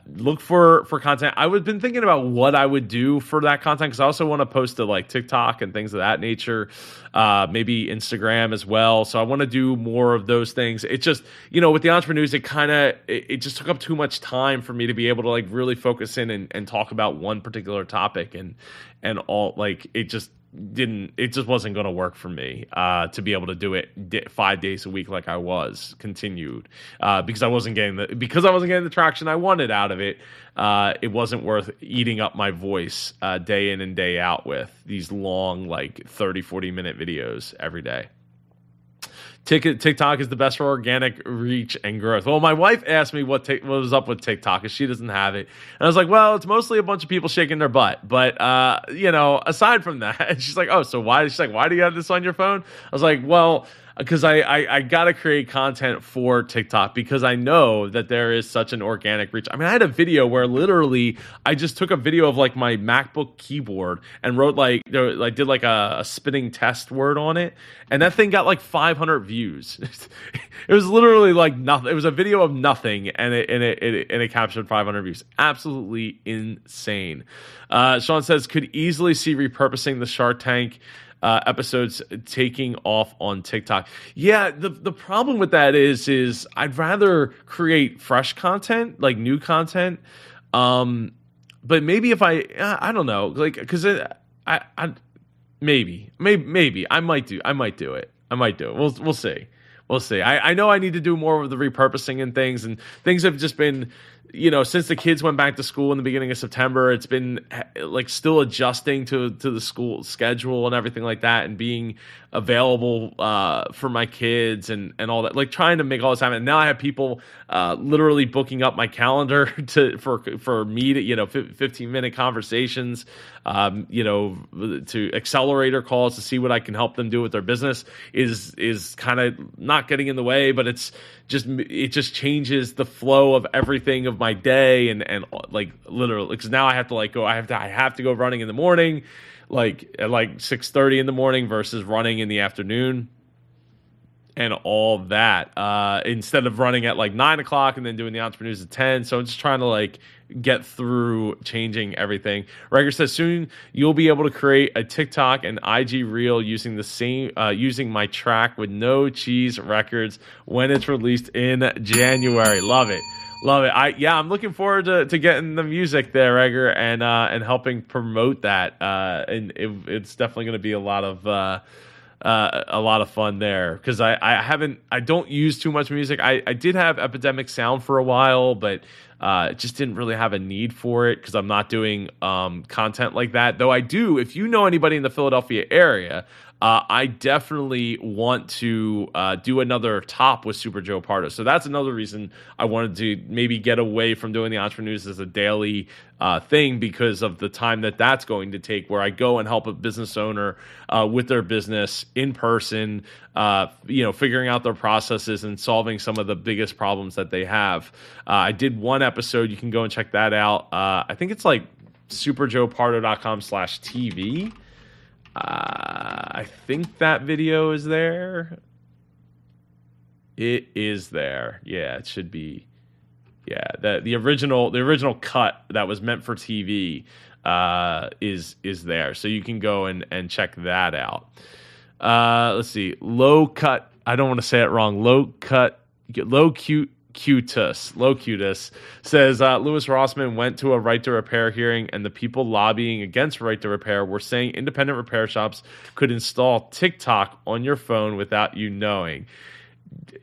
S1: look for for content. I have been thinking about what I would do for that content because I also want to post to like TikTok and things of that nature, uh, maybe Instagram as well. So I want to do more of those things. It just you know with the entrepreneurs, it kind of it, it, just took up too much time for me to be able to like really focus in and, and talk about one particular topic and and all like it just didn't it just wasn't going to work for me uh, to be able to do it five days a week like I was continued uh, because I wasn't getting the because I wasn't getting the traction I wanted out of it. Uh, it wasn't worth eating up my voice uh, day in and day out with these long like 30 40 minute videos every day. TikTok is the best for organic reach and growth. Well, my wife asked me what, t- what was up with TikTok because she doesn't have it. And I was like, well, it's mostly a bunch of people shaking their butt. But, uh, you know, aside from that, she's like, oh, so why? She's like, why do you have this on your phone? I was like, well, because I, I, I got to create content for TikTok because I know that there is such an organic reach. I mean, I had a video where literally I just took a video of like my MacBook keyboard and wrote like like did like a, a spinning test word on it, and that thing got like 500 views. it was literally like nothing. It was a video of nothing, and it and it, it and it captured 500 views. Absolutely insane. Uh, Sean says could easily see repurposing the Shark Tank uh, episodes taking off on TikTok. Yeah, the the problem with that is is I'd rather create fresh content, like new content. Um, but maybe if I I don't know, like because I, I maybe maybe maybe I might do I might do it. I might do it. We'll we'll see. We'll see. I, I know I need to do more of the repurposing and things, and things have just been you know, since the kids went back to school in the beginning of September, it's been like still adjusting to to the school schedule and everything like that, and being available uh, for my kids and and all that. Like trying to make all this happen. And now I have people uh, literally booking up my calendar to for for me to you know fifteen minute conversations, um, you know, to accelerator calls to see what I can help them do with their business is is kind of not getting in the way, but it's just it just changes the flow of everything of my day and and like literally because now I have to like go I have to I have to go running in the morning like at like 6:30 in the morning versus running in the afternoon and all that uh, instead of running at like nine o'clock and then doing the entrepreneurs at 10 so i'm just trying to like get through changing everything Rager says soon you'll be able to create a tiktok and ig reel using the same uh, using my track with no cheese records when it's released in january love it Love it. I yeah, I'm looking forward to, to getting the music there, Egger, and uh, and helping promote that. Uh, and it, it's definitely going to be a lot of uh, uh, a lot of fun there because I, I haven't I don't use too much music. I, I did have Epidemic Sound for a while, but uh, just didn't really have a need for it because I'm not doing um, content like that. Though I do, if you know anybody in the Philadelphia area, uh, I definitely want to uh, do another top with Super Joe Pardo. So that's another reason I wanted to maybe get away from doing the entrepreneurs as a daily uh, thing because of the time that that's going to take. Where I go and help a business owner uh, with their business in person, uh, you know, figuring out their processes and solving some of the biggest problems that they have. Uh, I did one episode. You can go and check that out. I think it's like superjoepardo.com slash TV uh, I think that video is there. It is there. Yeah, it should be. Yeah, the the original the original cut that was meant for TV uh, is is there, so you can go and and check that out. Uh, let's see, low cut. I don't want to say it wrong. Low cut, low cute Locutus, Locutus says uh, Louis Rossmann went to a right to repair hearing, and the people lobbying against right to repair were saying independent repair shops could install TikTok on your phone without you knowing.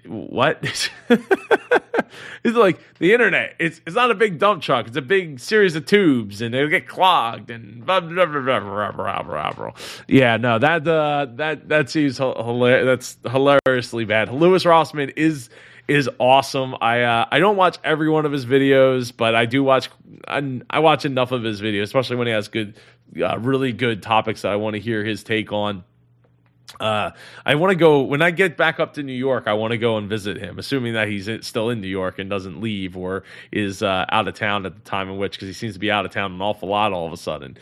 S1: what? it's like the internet. It's it's not a big dump truck. It's a big series of tubes, and they get clogged and blah, blah, blah, yeah. No, that uh, that that seems hilarious. That's hilariously bad. Louis Rossmann is is awesome. I uh, I don't watch every one of his videos, but I do watch. I, I watch enough of his videos, especially when he has good, uh, really good topics that I want to hear his take on. Uh, I want to go when I get back up to New York. I want to go and visit him, assuming that he's still in New York and doesn't leave or is uh, out of town at the time in which, because he seems to be out of town an awful lot all of a sudden.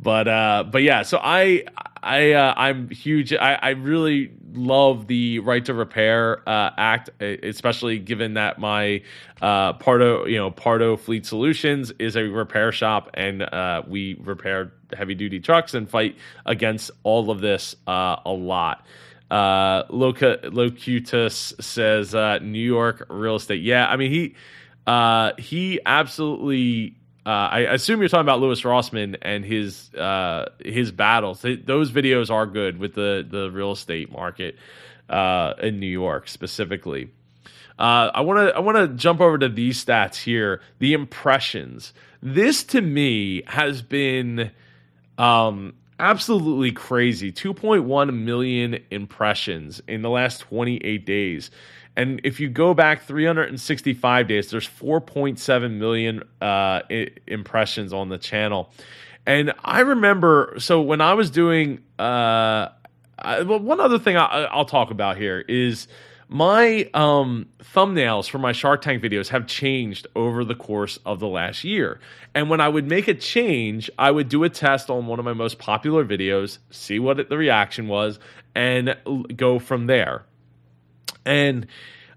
S1: But uh, but yeah, so I I uh, I'm huge. I, I really love the Right to Repair uh, Act, especially given that my uh, Pardo you know Pardo Fleet Solutions is a repair shop, and uh, we repair heavy duty trucks and fight against all of this uh, a lot. Uh, Locutus says uh, New York real estate. Yeah, I mean he uh, he absolutely uh, I assume you're talking about Louis Rossmann and his uh, his battles. Those videos are good with the the real estate market uh, in New York specifically. Uh, I want to I want to jump over to these stats here. The impressions. This to me has been um, absolutely crazy. 2.1 million impressions in the last 28 days. And if you go back 365 days, there's 4.7 million uh, impressions on the channel. And I remember, so when I was doing, uh, I, well, one other thing I, will talk about here is my um, thumbnails for my Shark Tank videos have changed over the course of the last year. And when I would make a change, I would do a test on one of my most popular videos, see what the reaction was, and go from there. And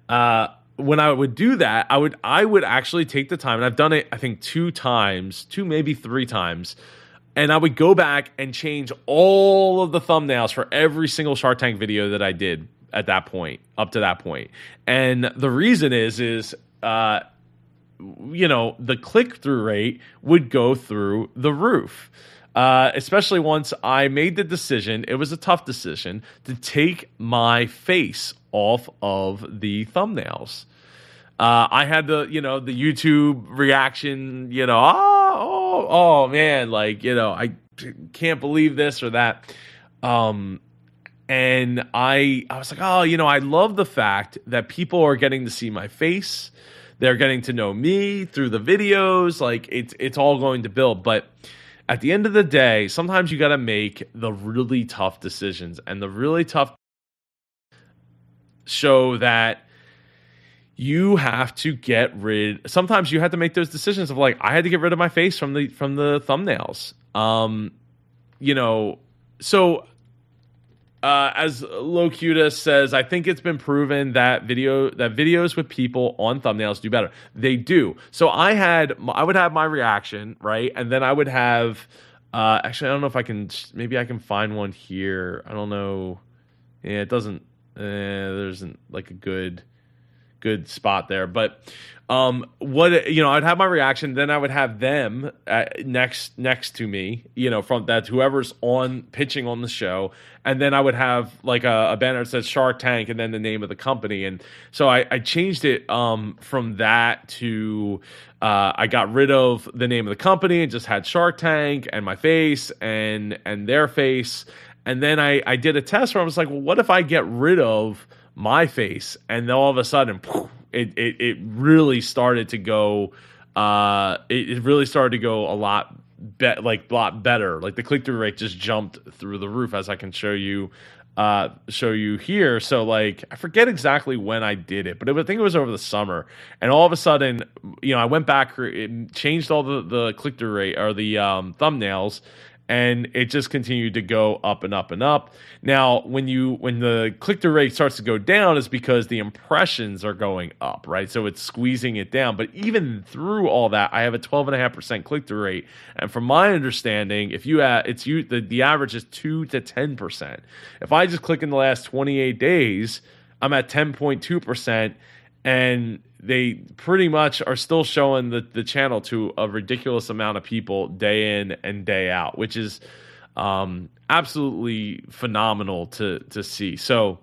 S1: uh, when I would do that, I would I would actually take the time, and I've done it I think two times, two maybe three times, and I would go back and change all of the thumbnails for every single Shark Tank video that I did at that point, up to that point. And the reason is is uh, you know the click through rate would go through the roof. Uh, especially once I made the decision, it was a tough decision to take my face off of the thumbnails. Uh, I had the, you know, the YouTube reaction, you know, oh, oh, oh man, like, you know, I can't believe this or that. Um, and I, I was like, oh, you know, I love the fact that people are getting to see my face. They're getting to know me through the videos. Like it's, it's all going to build. But at the end of the day, sometimes you got to make the really tough decisions and the really tough show that you have to get rid sometimes you have to make those decisions of like i had to get rid of my face from the from the thumbnails um you know so uh, as Locutus says, I think it's been proven that video that videos with people on thumbnails do better. They do. So I had I would have my reaction right, and then I would have. Uh, actually, I don't know if I can. Maybe I can find one here. I don't know. Yeah, it doesn't eh, there isn't like a good good spot there. But um, what you know, I'd have my reaction, then I would have them uh, next next to me, you know, from that whoever's on pitching on the show, and then I would have like a, a banner that says Shark Tank and then the name of the company, and so I, I changed it um, from that to. Uh, I got rid of the name of the company and just had Shark Tank and my face and and their face, and then I, I did a test where I was like, well, what if I get rid of my face? And then all of a sudden, it, it, it really started to go, uh, it, it really started to go a lot bet like a lot better. Like the click through rate just jumped through the roof, as I can show you uh, show you here. So like I forget exactly when I did it, but it, I think it was over the summer. And all of a sudden, you know, I went back, it changed all the the click through rate or the um, thumbnails, and it just continued to go up and up and up. Now, when you when the click through rate starts to go down, is because the impressions are going up, right? So it's squeezing it down. But even through all that, I have a twelve and a half percent click through rate, and from my understanding, if you add, it's you the, the average is two to ten percent. If I just click in the last twenty eight days, I'm at ten point two percent and they pretty much are still showing the, the channel to a ridiculous amount of people day in and day out, which is um, absolutely phenomenal to to see. So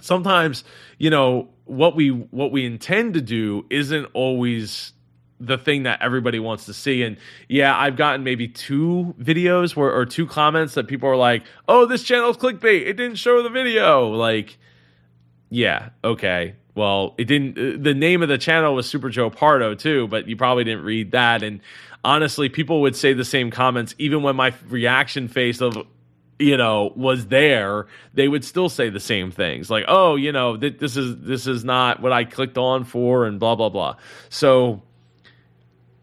S1: sometimes you know what we what we intend to do isn't always the thing that everybody wants to see. And yeah i've gotten maybe two videos where or two comments that people are like oh this channel's clickbait. It didn't show the video. Like yeah okay well it didn't uh, the name of the channel was super joe pardo too but you probably didn't read that. And honestly people would say the same comments. Even when my reaction face of you know was there they would still say the same things. Like oh you know th- this is this is not what i clicked on for and blah blah blah. So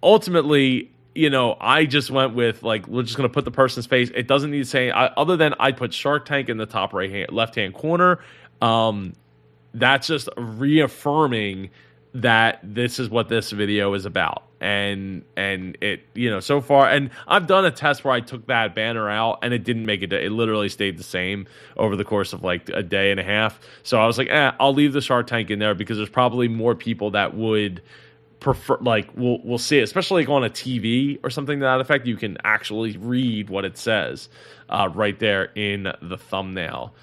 S1: ultimately you know i just went with like we're just going to put the person's face. It doesn't need to say I, other than i put shark tank in the top right hand left hand corner. Um that's just reaffirming that this is what this video is about. And and it you know so far and i've done a test where i took that banner out and it didn't make it it literally stayed the same over the course of like a day and a half. So i was like eh, i'll leave the shark tank in there because there's probably more people that would prefer like we'll we'll see it, especially like on a tv or something to that effect. You can actually read what it says uh, right there in the thumbnail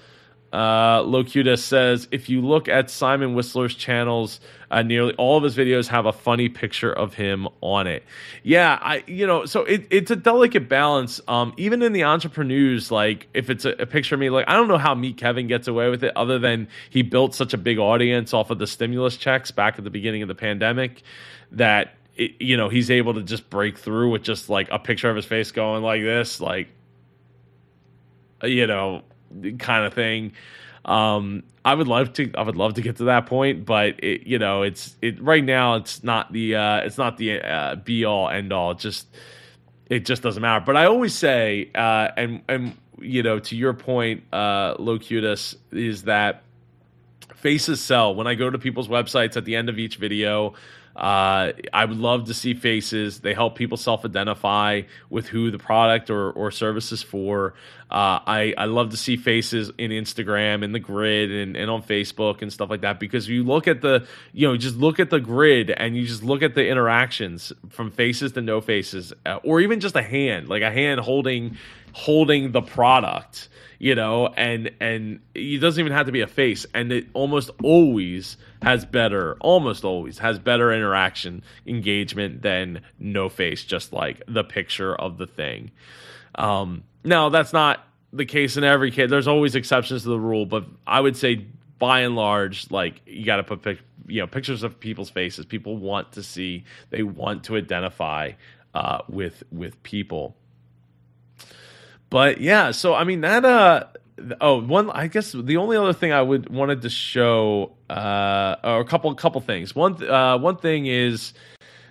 S1: uh, Locutus says if you look at Simon Whistler's channels, uh, nearly all of his videos have a funny picture of him on it. Yeah, I you know, so it, it's a delicate balance. Um, even in the entrepreneurs, like if it's a, a, picture of me, like I don't know how Meet Kevin gets away with it, other than he built such a big audience off of the stimulus checks back at the beginning of the pandemic that it, you know he's able to just break through with just like a picture of his face going like this, like you know kind of thing. Um, I would love to. I would love to get to that point, but it, you know, it's it right now. It's not the. Uh, it's not the uh, be all end all. It just it just doesn't matter. But I always say, uh, and and you know, to your point, uh, Locutus, is that faces sell. When I go to people's websites at the end of each video, uh, I would love to see faces. They help people self-identify with who the product or, or service is for. Uh, I, I love to see faces in Instagram, in the grid, and, and on Facebook and stuff like that because you look at the, you know, just look at the grid and you just look at the interactions from faces to no faces, uh, or even just a hand, like a hand holding holding the product you know, and and it doesn't even have to be a face, and it almost always has better, almost always has better interaction engagement than no face, just like the picture of the thing. Um, now that's not the case in every case. There's always exceptions to the rule, but I would say by and large, like you got to put pic- you know pictures of people's faces. People want to see, they want to identify uh, with with people. But yeah, so I mean that uh oh one I guess the only other thing I would wanted to show uh or a couple couple things. One uh one thing is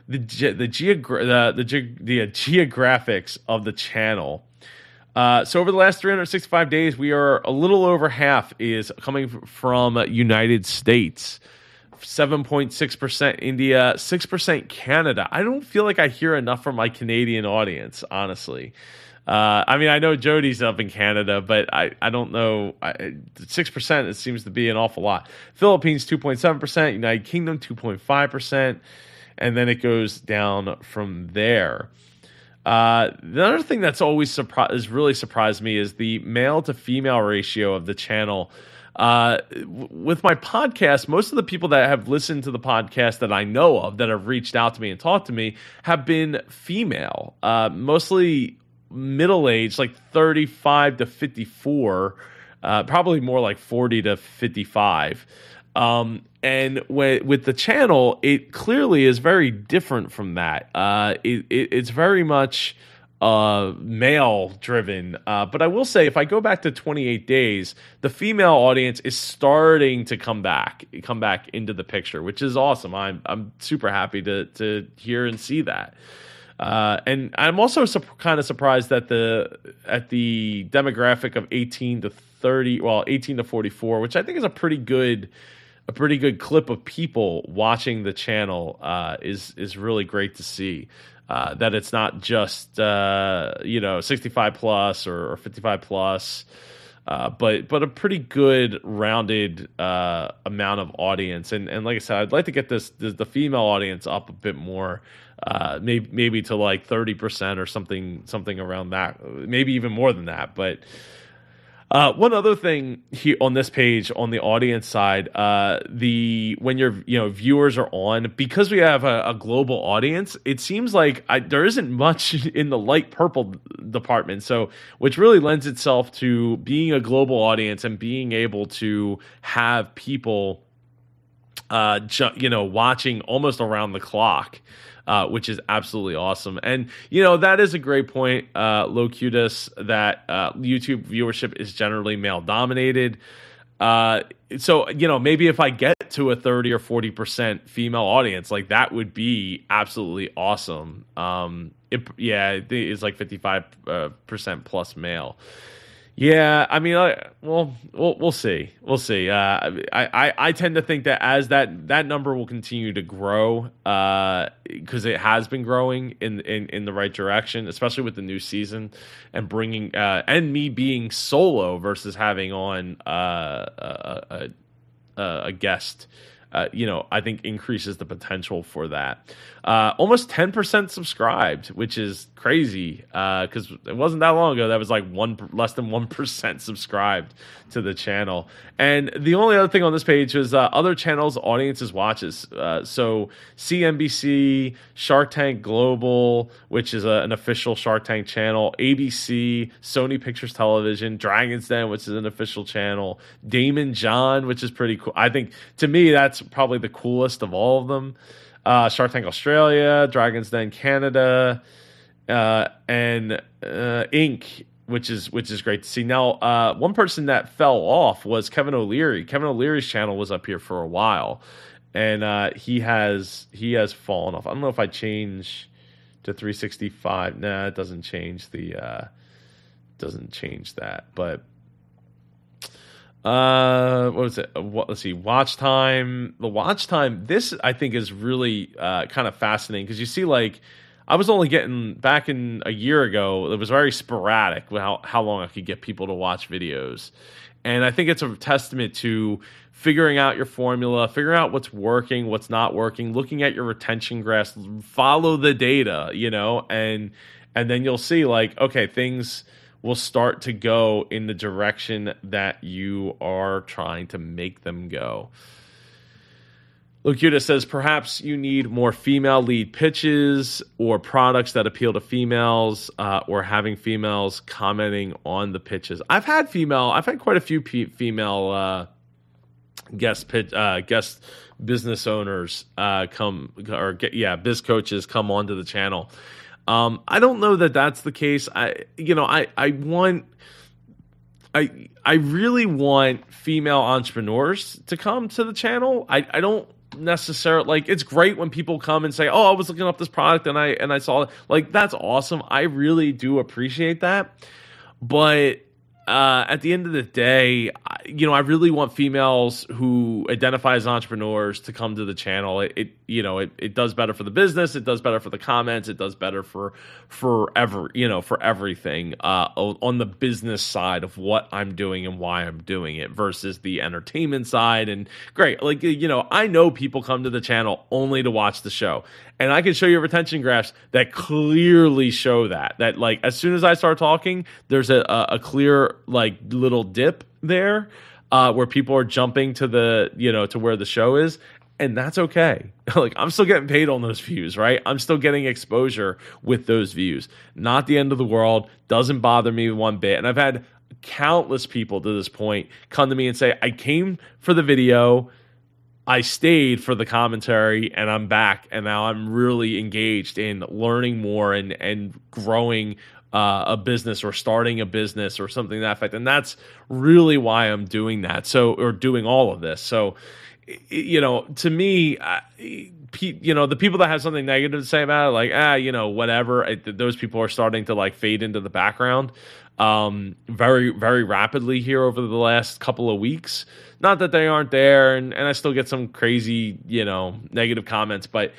S1: the the geogra- the the, the uh, geographics of the channel. Uh, so over the last 365 days, we are a little over half is coming from United States. 7.6% India, 6% Canada. I don't feel like I hear enough from my Canadian audience, honestly. Uh, I mean, I know Jodi's up in Canada, but I, I don't know. Six percent it seems to be an awful lot. Philippines two point seven percent, United Kingdom two point five percent, and then it goes down from there. Uh, the other thing that's always surprised has really surprised me is the male to female ratio of the channel. Uh, with my podcast, most of the people that have listened to the podcast that I know of that have reached out to me and talked to me have been female, uh, mostly middle age, like 35 to 54, uh, probably more like 40 to 55. Um, and when, with the channel, it clearly is very different from that. Uh, it, it, it's very much uh, male driven. Uh, but I will say, if I go back to 28 days, the female audience is starting to come back, come back into the picture, which is awesome. I'm I'm super happy to to hear and see that. Uh, and I'm also su- kind of surprised that the at the demographic of 18 to 30, well, 18 to 44, which I think is a pretty good a pretty good clip of people watching the channel uh, is is really great to see. Uh, that it's not just uh, you know 65 plus or, or 55 plus, uh, but but a pretty good rounded uh, amount of audience. And and like I said, I'd like to get this, this the female audience up a bit more uh, maybe maybe to like thirty percent or something something around that, maybe even more than that. But Uh, one other thing here on this page on the audience side, uh, the when your you know viewers are on because we have a, a global audience, it seems like I, there isn't much in the light purple department. So which really lends itself to being a global audience and being able to have people, uh, ju- you know, watching almost around the clock uh, which is absolutely awesome. And you know that is a great point, uh, Locutus, that uh, YouTube viewership is generally male dominated. Uh, so you know maybe if I get to a thirty or forty percent female audience, like that would be absolutely awesome. Um, it, yeah, it's like fifty five uh, percent plus male. Yeah, I mean, I, well, we'll we'll see, we'll see. Uh, I, I I tend to think that as that that number will continue to grow, because uh, it has been growing in, in in the right direction, especially with the new season and bringing uh, and me being solo versus having on uh, a, a, a guest uh, you know, I think increases the potential for that. Uh, almost 10% subscribed, which is crazy because uh, it wasn't that long ago that was like one less than 1% subscribed to the channel. And the only other thing on this page was uh, other channels, audiences watches. Uh, so CNBC, Shark Tank Global, which is a, an official Shark Tank channel, ABC, Sony Pictures Television, Dragon's Den, which is an official channel, Daymond John, which is pretty cool. I think to me, that's probably the coolest of all of them. Uh, Shark Tank Australia, Dragon's Den Canada, uh, and uh, Inc which is which is great to see. Now, uh, one person that fell off was Kevin O'Leary. Kevin O'Leary's channel was up here for a while, and uh, he has he has fallen off. I don't know if I change to 365. Nah, it doesn't change the uh, doesn't change that. But uh, what was it? What, let's see. Watch time. The watch time. This I think is really uh, kind of fascinating because you see like I was only getting back in a year ago. It was very sporadic how how long I could get people to watch videos, and I think it's a testament to figuring out your formula, figuring out what's working, what's not working, looking at your retention graphs, follow the data, you know, and and then you'll see like okay things will start to go in the direction that you are trying to make them go. Locutus says perhaps you need more female lead pitches or products that appeal to females uh, or having females commenting on the pitches. I've had female, I've had quite a few p- female uh, guest pitch, uh, guest business owners uh, come or get, yeah, biz coaches come onto the channel. Um, I don't know that that's the case. I, you know, I, I want, I, I really want female entrepreneurs to come to the channel. I, I don't necessarily like it's great when people come and say, "Oh, I was looking up this product and I and I saw it." Like that's awesome. I really do appreciate that. But uh, at the end of the day, you know, I really want females who identify as entrepreneurs to come to the channel. It, it, you know, it, it does better for the business. It does better for the comments. It does better for for ever, you know, for everything uh, on the business side of what I'm doing and why I'm doing it versus the entertainment side. And great, like you know, I know people come to the channel only to watch the show, and I can show you retention graphs that clearly show that. That like as soon as I start talking, there's a, a clear like little dip there uh, where people are jumping to the you know to where the show is, and that's okay. like I'm still getting paid on those views, right? I'm still getting exposure with those views. Not the end of the world. Doesn't bother me one bit. And I've had countless people to this point come to me and say, I came for the video I stayed for the commentary and I'm back and now I'm really engaged in learning more and and growing uh, a business or starting a business or something that effect. And that's really why I'm doing that. So or doing all of this. So you know, to me, you know, the people that have something negative to say about it, like ah, you know, whatever. those people are starting to like fade into the background um, very very rapidly here over the last couple of weeks. Not that they aren't there, and, and I still get some crazy, you know, negative comments, but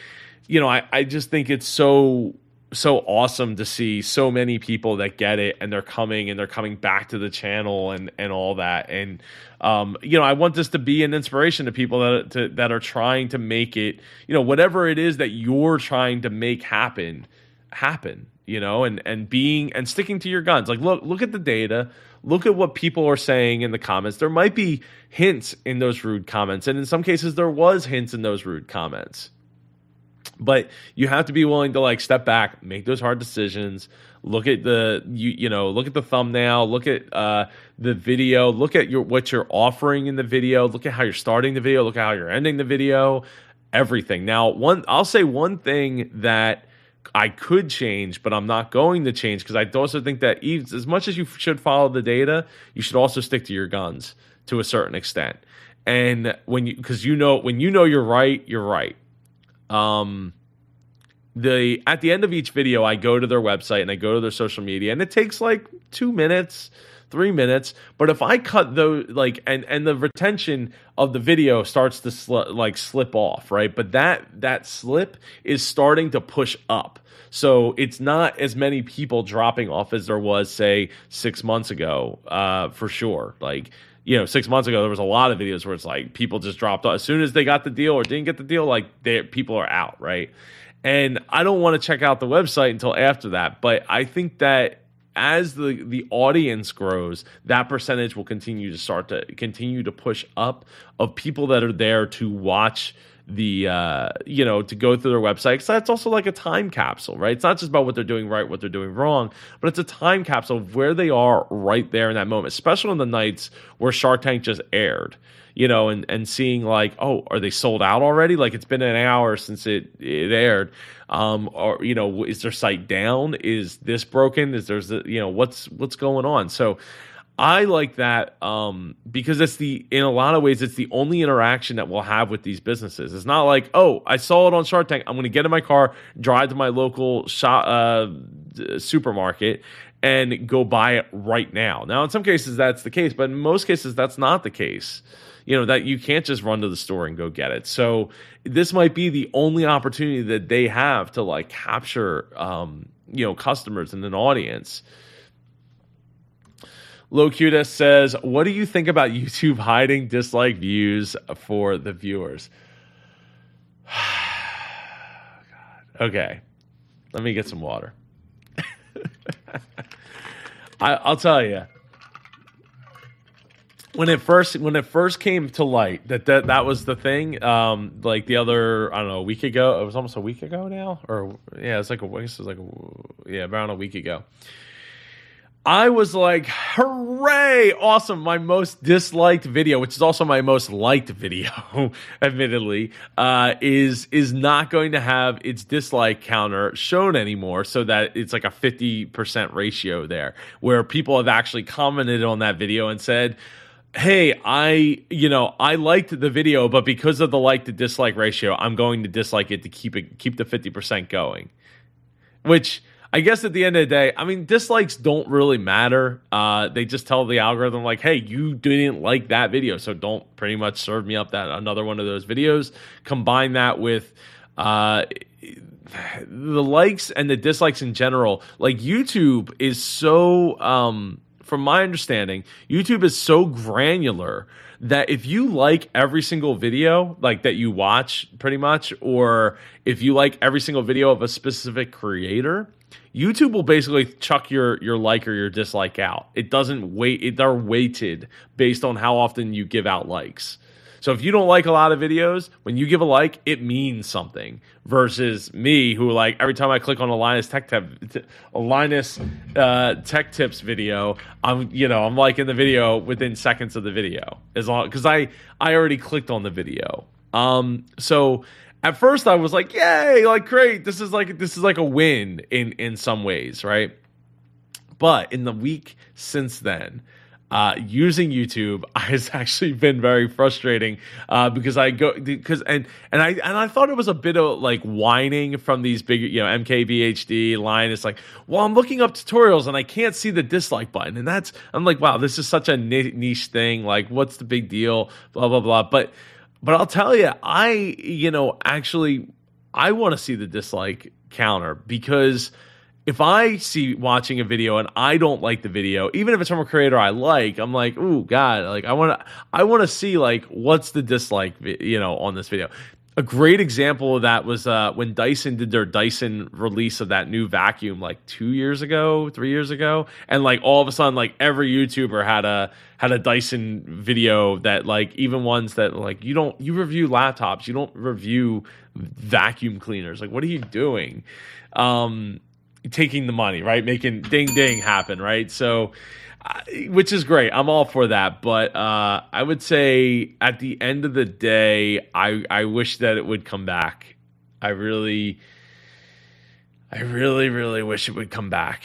S1: you know, I, I just think it's so so awesome to see so many people that get it and they're coming and they're coming back to the channel and and all that. And um, you know I want this to be an inspiration to people that to, that are trying to make it you know whatever it is that you're trying to make happen happen you know and and being and sticking to your guns. Like look look at the data. Look at what people are saying in the comments. There might be hints in those rude comments. And in some cases there was hints in those rude comments but you have to be willing to like step back make those hard decisions look at the you you know look at the thumbnail look at uh, the video look at your what you're offering in the video look at how you're starting the video look at how you're ending the video everything now one i'll say one thing that I could change, but I'm not going to change because I also think that even, as much as you should follow the data, you should also stick to your guns to a certain extent. And when you, because you know, when you know you're right, you're right. Um, the at the end of each video, I go to their website and I go to their social media, and it takes like two minutes three minutes. But if I cut those, like, and and the retention of the video starts to sl- like slip off, right? But that that slip is starting to push up. So it's not as many people dropping off as there was, say, six months ago, uh, for sure. Like, you know, six months ago, there was a lot of videos where it's like people just dropped off as soon as they got the deal or didn't get the deal. Like, they people are out, right? And I don't want to check out the website until after that. But I think that as the the audience grows, that percentage will continue to start to continue to push up of people that are there to watch the uh, you know to go through their website. So that's also like a time capsule, right? It's not just about what they're doing right, what they're doing wrong, but it's a time capsule of where they are right there in that moment, especially on the nights where Shark Tank just aired you know, and, and seeing like, oh, are they sold out already? Like it's been an hour since it, it aired. Um, or, you know, is their site down? Is this broken? Is there's, you know, what's, what's going on? So I like that, um, because it's the, in a lot of ways, it's the only interaction that we'll have with these businesses. It's not like, oh, I saw it on Shark Tank. I'm going to get in my car, drive to my local shop, uh, supermarket and go buy it right now. Now, in some cases, that's the case, but in most cases, that's not the case you know that you can't just run to the store and go get it so this might be the only opportunity that they have to like capture um, you know customers and an audience Locutus says, What do you think about YouTube hiding dislike views for the viewers? okay, let me get some water. I, will tell you, when it first when it first came to light that that, that was the thing um like the other i don't know a week ago it was almost a week ago now or yeah it's like a guess it was like a, yeah around a week ago I was like, hooray, awesome. My most disliked video, which is also my most liked video, admittedly, uh, is is not going to have its dislike counter shown anymore so that it's like a 50% ratio there, where people have actually commented on that video and said, hey, I, you know, I liked the video, but because of the like to dislike ratio, I'm going to dislike it to keep it keep the 50% going. Which I guess at the end of the day, I mean, dislikes don't really matter. Uh, they just tell the algorithm like, "Hey, you didn't like that video, so don't pretty much serve me up that another one of those videos." Combine that with uh, the likes and the dislikes in general. Like YouTube is so um, from my understanding, YouTube is so granular that if you like every single video like that you watch pretty much or if you like every single video of a specific creator, YouTube will basically chuck your your like or your dislike out. It doesn't wait they're weighted based on how often you give out likes. So if you don't like a lot of videos, when you give a like, it means something. Versus me, who like every time I click on a Linus Tech Tip, a Linus uh, Tech Tips video, I'm you know I'm liking the video within seconds of the video as long because I I already clicked on the video. Um, so at first I was like, yay, like great, this is like this is like a win in in some ways, right? But in the week since then, uh, using YouTube has actually been very frustrating uh, because I go because and and I and I thought it was a bit of like whining from these big you know MKBHD line. It's like, well, I'm looking up tutorials and I can't see the dislike button, and that's I'm like, wow, this is such a niche thing. Like, what's the big deal? Blah blah blah. But but I'll tell you, I you know actually I want to see the dislike counter because if I see watching a video and I don't like the video, even if it's from a creator I like, I'm like, oh God, like I want to, I want to see like what's the dislike, you know, on this video. A great example of that was uh, when Dyson did their Dyson release of that new vacuum like two years ago, three years ago, and like all of a sudden, like every YouTuber had a had a Dyson video that like even ones that like you don't you review laptops, you don't review vacuum cleaners. Like, what are you doing? Um, taking the money, right? Making ding ding happen, right? So which is great. I'm all for that, but uh, I would say at the end of the day, I I wish that it would come back. I really, I really, really wish it would come back.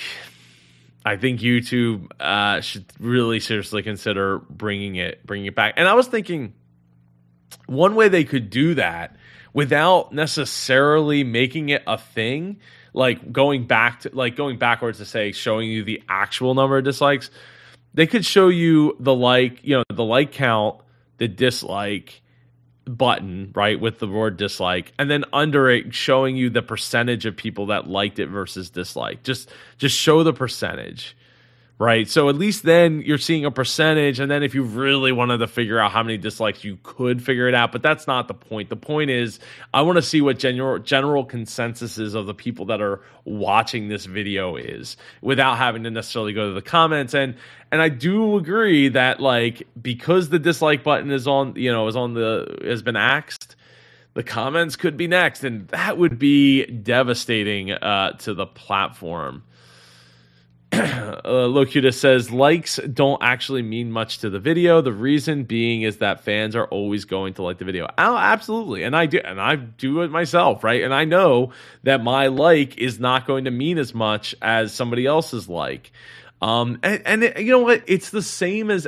S1: I think YouTube uh, should really seriously consider bringing it bringing it back. And I was thinking one way they could do that without necessarily making it a thing like going back to like going backwards to say showing you the actual number of dislikes they could show you the like you know the like count the dislike button right with the word dislike and then under it showing you the percentage of people that liked it versus dislike just just show the percentage right? So at least then you're seeing a percentage. And then if you really wanted to figure out how many dislikes, you could figure it out. But that's not the point. The point is, I want to see what general general consensus is of the people that are watching this video is without having to necessarily go to the comments. And and I do agree that like because the dislike button is on, you know, is on the has been axed the comments could be next, and that would be devastating uh, to the platform. uh, Locutus says likes don't actually mean much to the video. The reason being is that fans are always going to like the video. Oh, absolutely, and I do, and I do it myself, right? And I know that my like is not going to mean as much as somebody else's like. Um, and, and it, you know what? It's the same as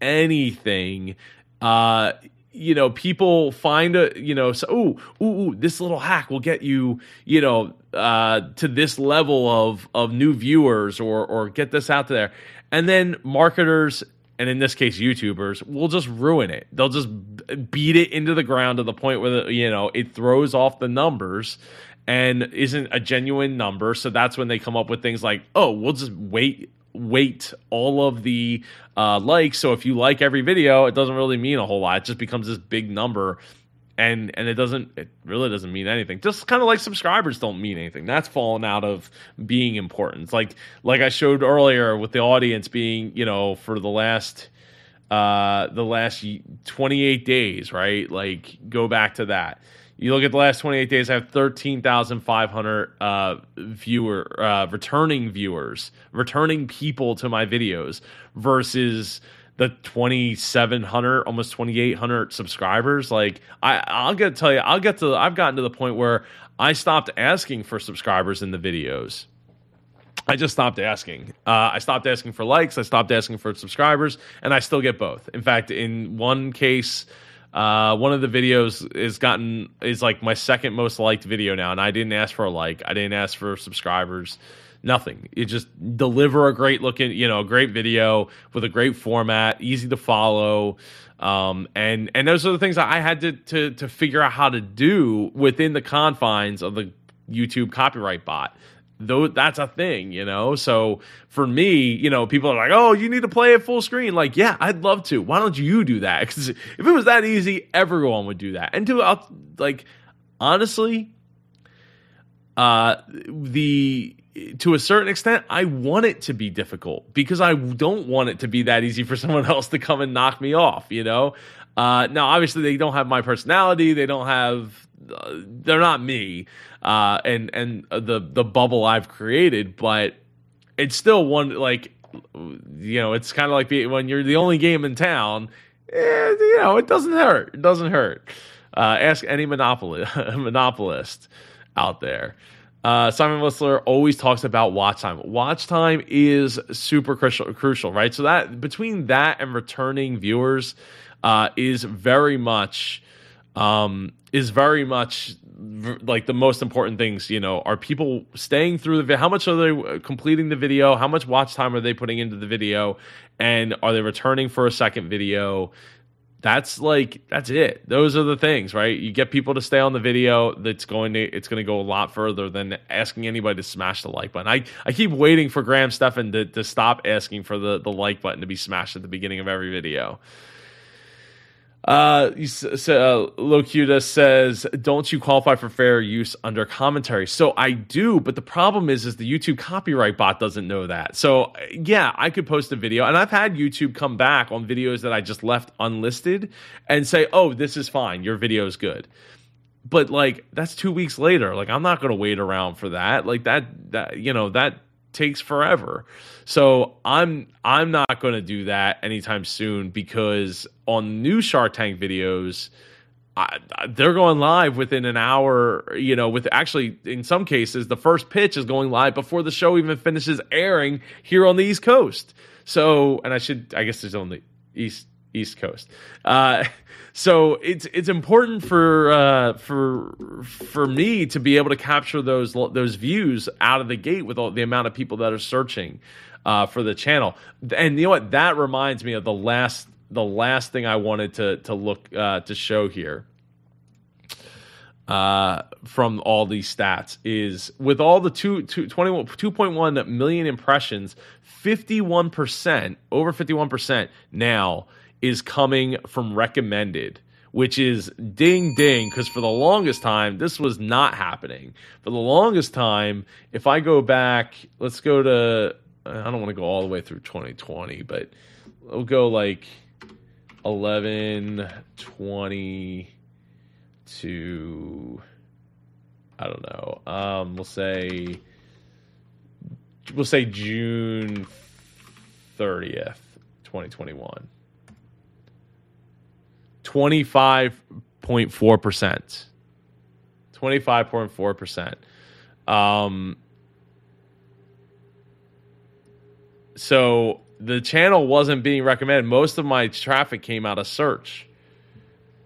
S1: anything. Uh, you know, people find a, you know, so, ooh, ooh, ooh, this little hack will get you, you know, uh, to this level of, of new viewers or, or get this out there. And then marketers, and in this case, YouTubers will just ruin it. They'll just beat it into the ground to the point where, the, you know, it throws off the numbers and isn't a genuine number. So that's when they come up with things like, oh, we'll just wait weight all of the uh, likes. So if you like every video, it doesn't really mean a whole lot. It just becomes this big number, and and it doesn't. It really doesn't mean anything. Just kind of like subscribers don't mean anything. That's fallen out of being important. Like like I showed earlier with the audience being you know for the last uh the last 28 days right like go back to that you look at the last 28 days, I have 13,500 uh, viewer uh, returning viewers, returning people to my videos versus the 2,700, almost 2,800 subscribers. Like I, I'll get to tell you, I'll get to, I've gotten to the point where I stopped asking for subscribers in the videos. I just stopped asking. Uh, I stopped asking for likes. I stopped asking for subscribers, and I still get both. In fact, in one case, uh, one of the videos is gotten is like my second most liked video now, and I didn't ask for a like. I didn't ask for subscribers. Nothing. You just deliver a great looking, you know, a great video with a great format, easy to follow. Um, and and those are the things that I had to to to figure out how to do within the confines of the YouTube copyright bot though that's a thing, you know. So for me, you know, people are like, "Oh, you need to play it full screen." Like, yeah, I'd love to. Why don't you do that? Because if it was that easy, everyone would do that. And to like, honestly, uh, the to a certain extent, I want it to be difficult because I don't want it to be that easy for someone else to come and knock me off. You know. Uh, now, obviously, they don't have my personality. They don't have. They're not me uh, and and the the bubble I've created, but it's still one like you know it's kind of like when you're the only game in town. Eh, you know, it doesn't hurt. It doesn't hurt. Uh, ask any monopoly monopolist out there. Uh, Simon Whistler always talks about watch time. Watch time is super crucial, crucial, right? So that between that and returning viewers uh, is very much um, is very much like the most important things you know are people staying through the video how much are they uh, completing the video? How much watch time are they putting into the video? And are they returning for a second video? That's like that's it. Those are the things right? You get people to stay on the video that's going to it's going to go a lot further than asking anybody to smash the like button. I, I keep waiting for Graham Stephan to, to stop asking for the, the like button to be smashed at the beginning of every video Uh, uh, Locuta says, "Don't you qualify for fair use under commentary?" So I do, but the problem is, is the YouTube copyright bot doesn't know that. So yeah, I could post a video, and I've had YouTube come back on videos that I just left unlisted and say, "Oh, this is fine. Your video is good." But like that's two weeks later. Like I'm not to wait around for that. Like that, that you know that takes forever. So I'm I'm not going to do that anytime soon because on new Shark Tank videos, I, they're going live within an hour. You know, with actually in some cases the first pitch is going live before the show even finishes airing here on the East Coast. So, and I should I guess it's on the East East Coast. Uh, so it's it's important for uh, for for me to be able to capture those those views out of the gate with all the amount of people that are searching uh, for the channel. And you know what? That reminds me of the last the last thing I wanted to to look uh, to show here. Uh, from all these stats is with all the two, two, 21, 2.1 million impressions, 51%, over 51% now is coming from recommended, which is ding ding, because for the longest time, this was not happening. For the longest time, if I go back, let's go to, I don't want to go all the way through 2020, but we'll go like 11, 20 to, I don't know, um, we'll say, we'll say June 30th, 2021. 25.4%. 25.4%. Um, so the channel wasn't being recommended. Most of my traffic came out of search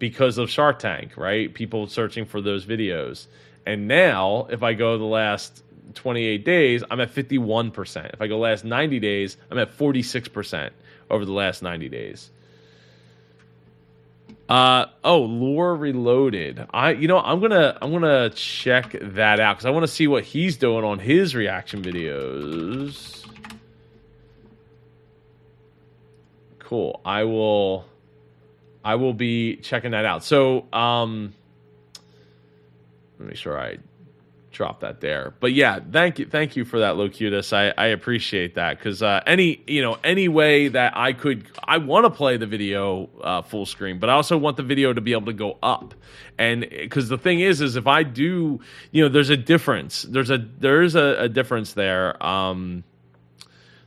S1: because of Shark Tank, right? People searching for those videos. And now, if I go the last 28 days, I'm at 51%. If I go last 90 days, I'm at 46% over the last 90 days. Uh oh, lore reloaded. I you know I'm gonna I'm gonna check that out because I want to see what he's doing on his reaction videos. Cool. I will I will be checking that out. So um let me make sure I drop that there. But yeah, thank you, thank you for that, Locutus. I, I appreciate that because uh, any you know any way that I could, I want to play the video uh, full screen, but I also want the video to be able to go up. And because the thing is, is if I do, you know, there's a difference. There's a there's a, a difference there. Um,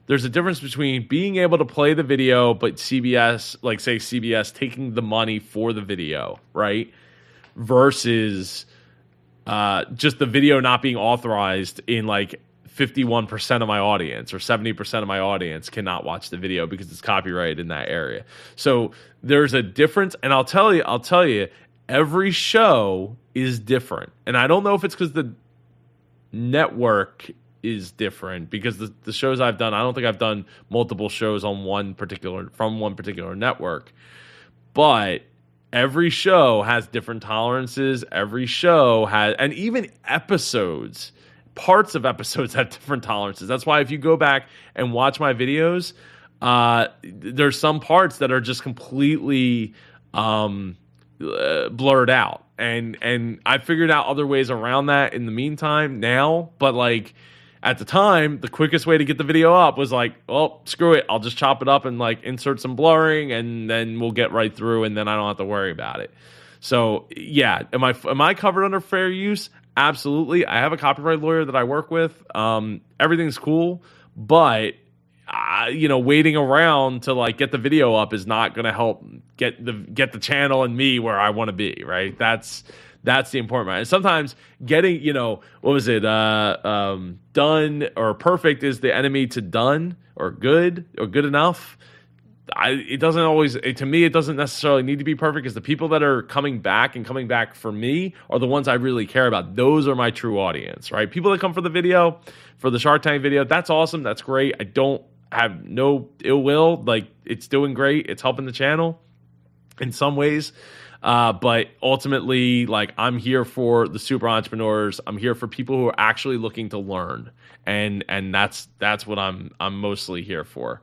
S1: there's a difference between being able to play the video, but CBS, like say CBS, taking the money for the video, right? Versus uh, just the video not being authorized in like 51% of my audience or 70% of my audience cannot watch the video because it's copyrighted in that area. So there's a difference and I'll tell you I'll tell you every show is different. And I don't know if it's cuz the network is different because the, the shows I've done, I don't think I've done multiple shows on one particular from one particular network. But every show has different tolerances. Every show has, and even episodes, parts of episodes have different tolerances. That's why if you go back and watch my videos, uh, there's some parts that are just completely um, uh, blurred out, and and I figured out other ways around that in the meantime now. But like at the time, the quickest way to get the video up was like, well, screw it. I'll just chop it up and like insert some blurring and then we'll get right through and then I don't have to worry about it. So yeah, am I am I covered under fair use? Absolutely. I have a copyright lawyer that I work with. Um, everything's cool, but uh, you know, waiting around to like get the video up is not going to help get the get the channel and me where I want to be. Right? That's that's the important part. And sometimes getting, you know, what was it? Uh, um, done or perfect is the enemy to done or good or good enough. I, it doesn't always it, to me it doesn't necessarily need to be perfect because the people that are coming back and coming back for me are the ones I really care about. Those are my true audience, right? People that come for the video, for the Shark Tank video, that's awesome, that's great. I don't have no ill will, like it's doing great, it's helping the channel in some ways. Uh, but ultimately, like I'm here for the super entrepreneurs. I'm here for people who are actually looking to learn, and and that's that's what I'm I'm mostly here for.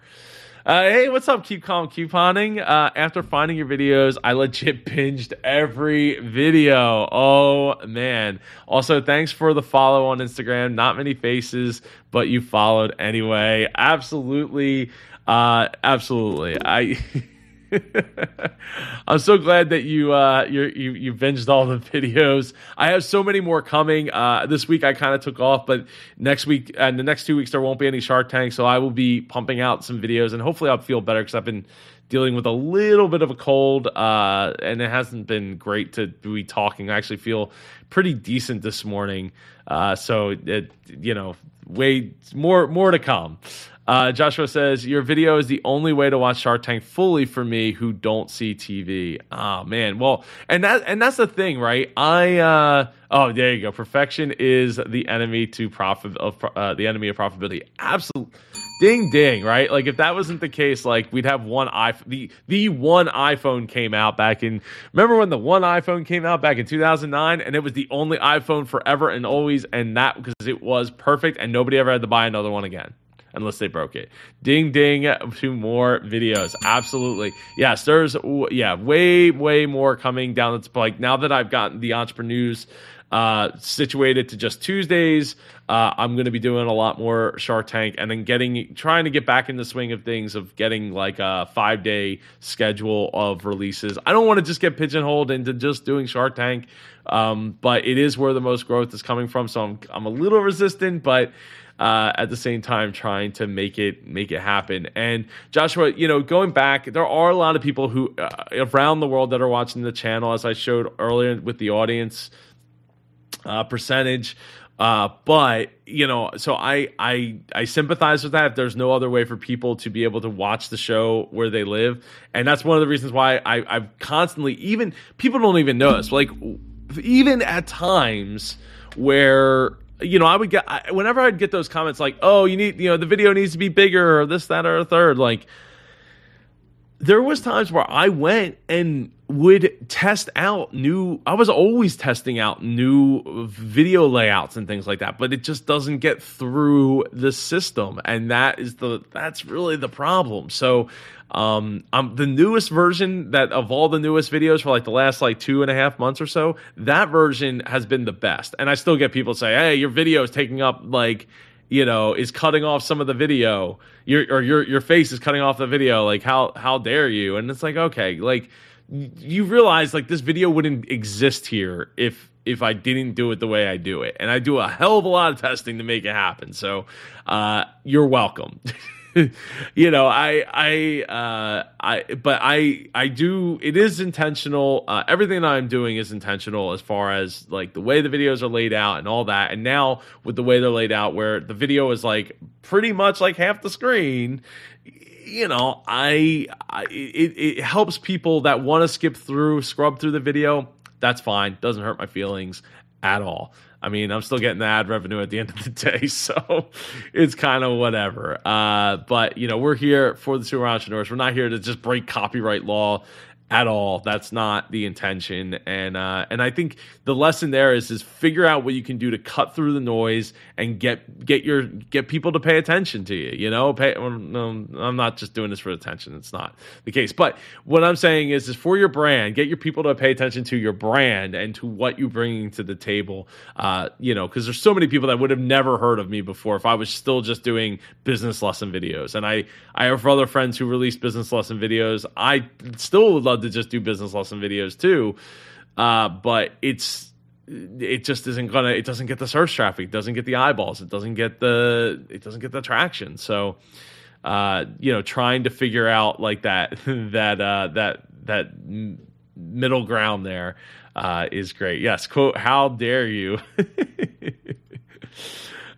S1: Uh, hey, what's up? Keep calm, couponing. Uh, after finding your videos, I legit binged every video. Oh man! Also, thanks for the follow on Instagram. Not many faces, but you followed anyway. Absolutely, uh, absolutely. I. I'm so glad that you uh you you you binged all the videos. I have so many more coming. Uh, this week I kind of took off, but next week and the next two weeks there won't be any Shark Tank, so I will be pumping out some videos, and hopefully I'll feel better because I've been dealing with a little bit of a cold, uh, and it hasn't been great to be talking. I actually feel pretty decent this morning, uh, so it you know way more more to come. Uh, Joshua says your video is the only way to watch Shark Tank fully for me who don't see TV. Oh man, well, and that and that's the thing, right? I uh, oh there you go. Perfection is the enemy to profit of uh, the enemy of profitability. Absolutely. Ding ding, right? Like if that wasn't the case, like we'd have one iPhone. The the one iPhone came out back in. Remember when the one iPhone came out back in 2009, and it was the only iPhone forever and always, and that because it was perfect, and nobody ever had to buy another one again unless they broke it. Ding ding Two more videos. Absolutely. Yes, there's yeah, way way more coming down It's like now that I've gotten the entrepreneurs uh, situated to just Tuesdays. Uh, I'm going to be doing a lot more Shark Tank and then getting trying to get back in the swing of things of getting like a five day schedule of releases. I don't want to just get pigeonholed into just doing Shark Tank, um, but it is where the most growth is coming from. So I'm I'm a little resistant, but uh, at the same time trying to make it make it happen. And Joshua, you know, going back, there are a lot of people who uh, around the world that are watching the channel, as I showed earlier with the audience uh, percentage. Uh, but you know, so I I I sympathize with that. If there's no other way for people to be able to watch the show where they live, and that's one of the reasons why I I've constantly even people don't even notice like even at times where you know, I would get I, whenever I'd get those comments like, "Oh, you need, you know, the video needs to be bigger," or this, that, or a third. Like, there was times where I went and would test out new I was always testing out new video layouts and things like that but it just doesn't get through the system and that is the that's really the problem so um um the newest version that of all the newest videos for like the last like two and a half months or so that version has been the best and I still get people say hey your video is taking up like you know, is cutting off some of the video. Your or your your face is cutting off the video. Like how how dare you? And it's like okay, like you realize like this video wouldn't exist here if if I didn't do it the way I do it, and I do a hell of a lot of testing to make it happen. So, uh, you're welcome. you know, I, I, uh, I, but I, I do. It is intentional. Uh, everything I'm doing is intentional as far as like the way the videos are laid out and all that. And now with the way they're laid out, where the video is like pretty much like half the screen, you know, I, I it, it helps people that want to skip through, scrub through the video. That's fine. Doesn't hurt my feelings at all. I mean, I'm still getting the ad revenue at the end of the day, so it's kind of whatever. Uh, but you know, we're here for the super entrepreneurs. We're not here to just break copyright law at all. That's not the intention. And uh, and I think the lesson there is is figure out what you can do to cut through the noise and get get your get people to pay attention to you. You know, pay. No, I'm not just doing this for attention. It's not the case. But what I'm saying is, is for your brand, get your people to pay attention to your brand and to what you're bringing to the table. Uh, you know, because there's so many people that would have never heard of me before if I was still just doing business lesson videos. And I I have other friends who release business lesson videos. I still would love love to just do business lesson videos too, uh, but it's it just isn't gonna it doesn't get the search traffic it doesn't get the eyeballs it doesn't get the it doesn't get the traction. So uh you know trying to figure out like that that uh that that middle ground there uh is great. Yes quote how dare you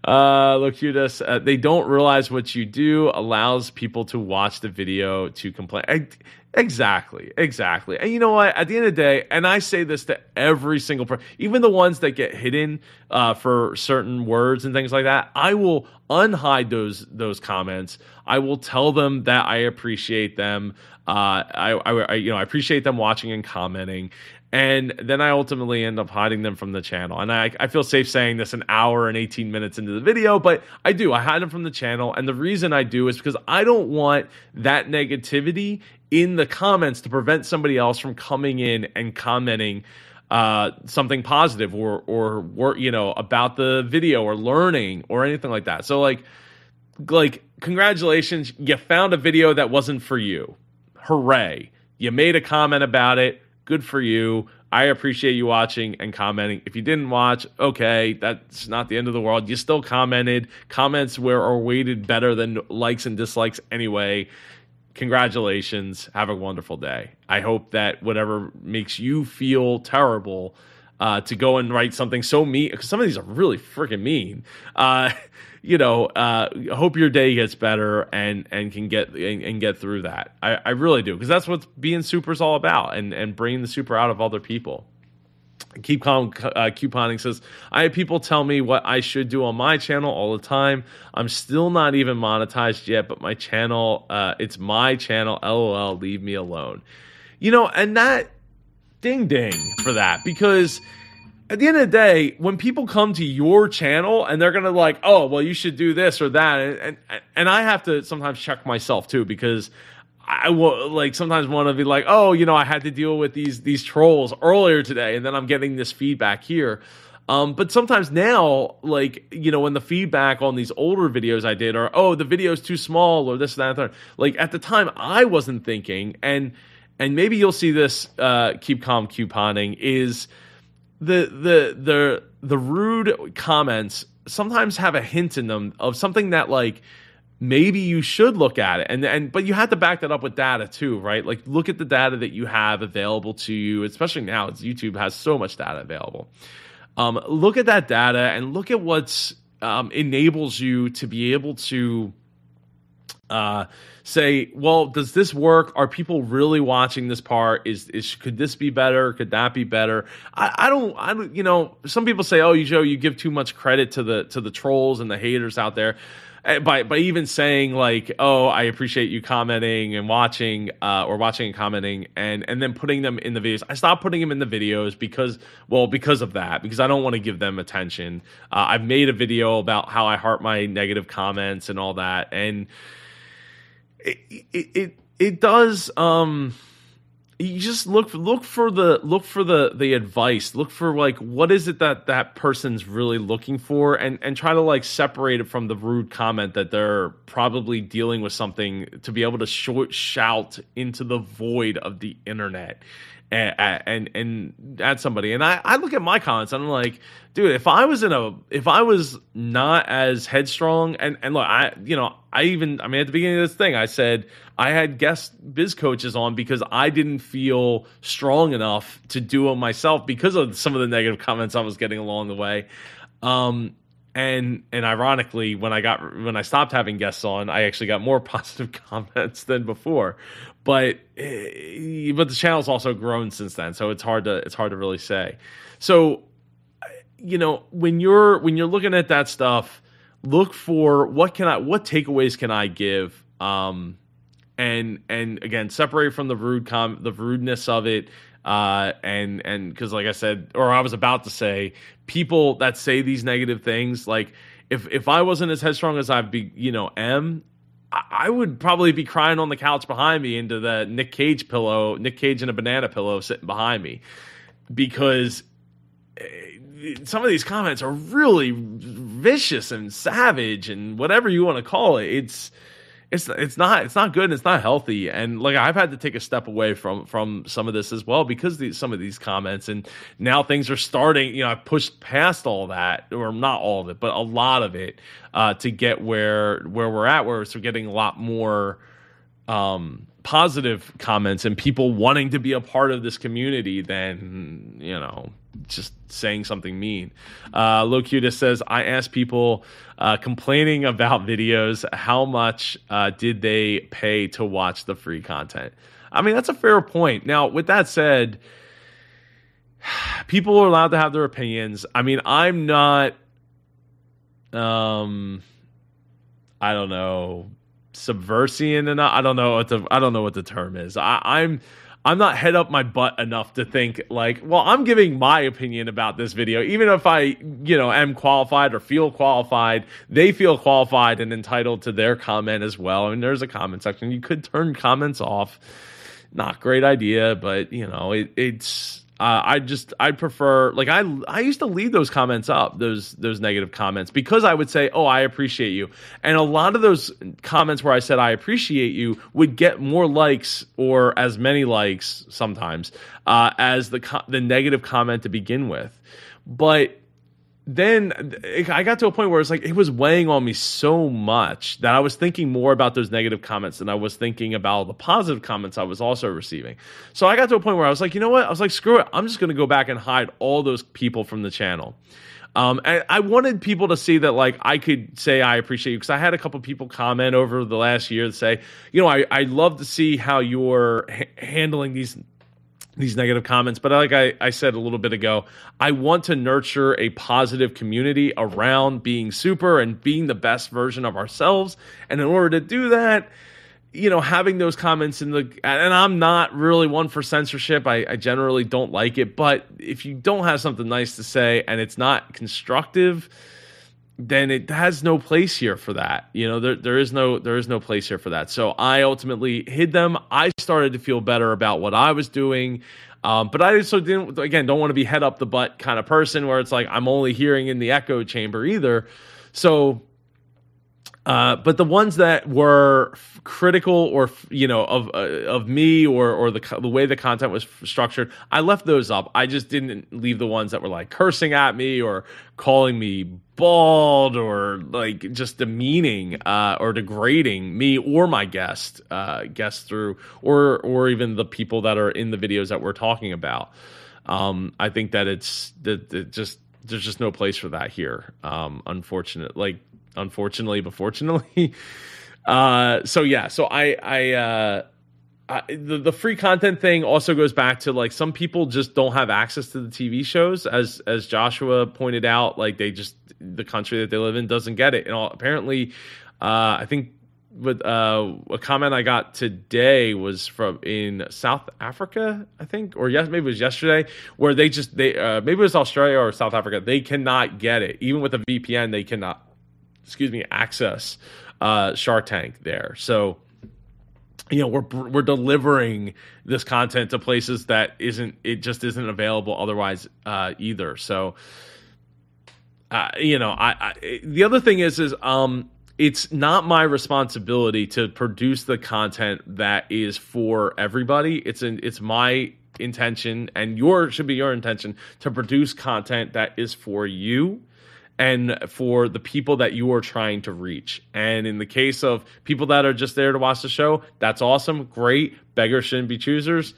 S1: uh locutus uh, they don't realize what you do allows people to watch the video to complain I, Exactly, exactly. And you know what? At the end of the day, and I say this to every single person, even the ones that get hidden uh, for certain words and things like that, I will unhide those those comments. I will tell them that I appreciate them. Uh, I, I, you know, I appreciate them watching and commenting, and then I ultimately end up hiding them from the channel. And I, I feel safe saying this an hour and 18 minutes into the video, but I do. I hide them from the channel. And the reason I do is because I don't want that negativity in the comments to prevent somebody else from coming in and commenting uh, something positive or, or, or, you know, about the video or learning or anything like that. So, like, like, congratulations, you found a video that wasn't for you. Hooray. You made a comment about it good for you. I appreciate you watching and commenting. If you didn't watch, okay, that's not the end of the world. You still commented. Comments were are weighted better than likes and dislikes anyway. Congratulations. Have a wonderful day. I hope that whatever makes you feel terrible uh, to go and write something so mean, because some of these are really freaking mean. Uh, you know, uh, hope your day gets better and and can get and, and get through that. I, I really do because that's what being super is all about, and and bringing the super out of other people. Keep calm. Uh, couponing says, I have people tell me what I should do on my channel all the time. I'm still not even monetized yet, but my channel, uh, it's my channel. LOL, leave me alone. You know, and that ding ding for that because at the end of the day, when people come to your channel and they're gonna like, oh, well, you should do this or that, and and, and I have to sometimes check myself too because I will like sometimes want to be like, oh, you know, I had to deal with these these trolls earlier today, and then I'm getting this feedback here. Um, but sometimes now, like you know, when the feedback on these older videos I did are, oh, the video's too small or this, that, that. Like at the time, I wasn't thinking, and and maybe you'll see this. Uh, keep calm couponing is the the the the rude comments sometimes have a hint in them of something that like maybe you should look at it. And and but you have to back that up with data too right? Like look at the data that you have available to you especially now it's youtube has so much data available. Um, look at that data and look at what's um, enables you to be able to uh, say, well, does this work? Are people really watching this part? Is is could this be better? Could that be better? I, I don't I don't you know, some people say, Oh, you Joe, you give too much credit to the to the trolls and the haters out there. Eh, by by even saying like, oh, I appreciate you commenting and watching, uh, or watching and commenting, and and then putting them in the videos. I stopped putting them in the videos because, well, because of that, because I don't want to give them attention. Uh, I've made a video about how I heart my negative comments and all that, and it it it, does um you just look look for the look for the the advice. Look for like what is it that that person's really looking for and and try to like separate it from the rude comment that they're probably dealing with something to be able to sh- shout into the void of the internet and and, and at somebody. And I, I look at my comments and i'm like dude if i was in a if i was not as headstrong and and look i you know i even i mean at the beginning of this thing i said i had guest biz coaches on because i didn't feel strong enough to do it myself because of some of the negative comments i was getting along the way. Um and and ironically when i got when i stopped having guests on i actually got more positive comments than before. But eh, but the channel's also grown since then so it's hard to it's hard to really say. So you know when you're when you're looking at that stuff look for what can i what takeaways can i give um and and again separate from the rude com the rudeness of it uh and and because like i said or i was about to say people that say these negative things like if if i wasn't as headstrong as i be you know am I would probably be crying on the couch behind me into the Nick Cage pillow, Nick Cage and a banana pillow sitting behind me, because eh, some of these comments are really vicious and savage and whatever you want to call it. It's it's it's not it's not good and it's not healthy. And like I've had to take a step away from from some of this as well because these, some of these comments. And now things are starting you know I've pushed past all that or not all of it but a lot of it uh, to get where where we're at where we're getting a lot more um, positive comments and people wanting to be a part of this community than you know just saying something mean. Uh, Locutus says, I ask people uh, complaining about videos, how much uh, did they pay to watch the free content? I mean, that's a fair point. Now, with that said, people are allowed to have their opinions. I mean, I'm not um I don't know, subversing and I don't know what the I don't know what the term is. I, I'm I'm not head up my butt enough to think like, well, I'm giving my opinion about this video, even if I, you know, am qualified or feel qualified. They feel qualified and entitled to their comment as well. I mean, there's a comment section. You could turn comments off. Not great idea, but you know, it, it's uh, I just I prefer like I I used to leave those comments up those those negative comments because I would say oh I appreciate you. And a lot of those comments where I said I appreciate you would get more likes or as many likes sometimes uh, as the the negative comment to begin with, but then I got to a point where it's like it was weighing on me so much that I was thinking more about those negative comments than I was thinking about the positive comments I was also receiving. So I got to a point where I was like, you know what? I was like, screw it. I'm just going to go back and hide all those people from the channel. Um, and I wanted people to see that, like, I could say I appreciate you because I had a couple people comment over the last year that say, you know, I, I love to see how you're handling these these negative comments. But like I, I said a little bit ago, I want to nurture a positive community around being super and being the best version of ourselves. And in order to do that, you know, having those comments in the, and I'm not really one for censorship. I, I generally don't like it. But if you don't have something nice to say and it's not constructive, then it has no place here for that. You know, there there is no there is no place here for that. So I ultimately hid them. I started to feel better about what I was doing. Um, but I also didn't again don't want to be head up the butt kind of person where it's like I'm only hearing in the echo chamber either. So uh, but the ones that were critical or you know of uh, of me or or the the way the content was structured, I left those up. I just didn't leave the ones that were like cursing at me or calling me bald or like just demeaning uh, or degrading me or my guest uh, guests through or or even the people that are in the videos that we're talking about. Um, I think that it's that it just there's just no place for that here. Um, unfortunate, like unfortunately, but fortunately. Uh, so yeah, so I, I, uh, I, the, the free content thing also goes back to like some people just don't have access to the TV shows, as as Joshua pointed out. Like they just the country that they live in doesn't get it. And all, apparently, uh, I think with uh, a comment I got today was from in South Africa, I think, or yes, maybe it was yesterday, where they just they uh, maybe it was Australia or South Africa. They cannot get it, even with a VPN. They cannot excuse me, access uh, Shark Tank there. So you know we're we're delivering this content to places that isn't it just isn't available otherwise uh, either. So uh, you know, I, I the other thing is is um it's not my responsibility to produce the content that is for everybody. It's an, it's my intention and your should be your intention to produce content that is for you and for the people that you are trying to reach. And in the case of people that are just there to watch the show, that's awesome, great. Beggars shouldn't be choosers.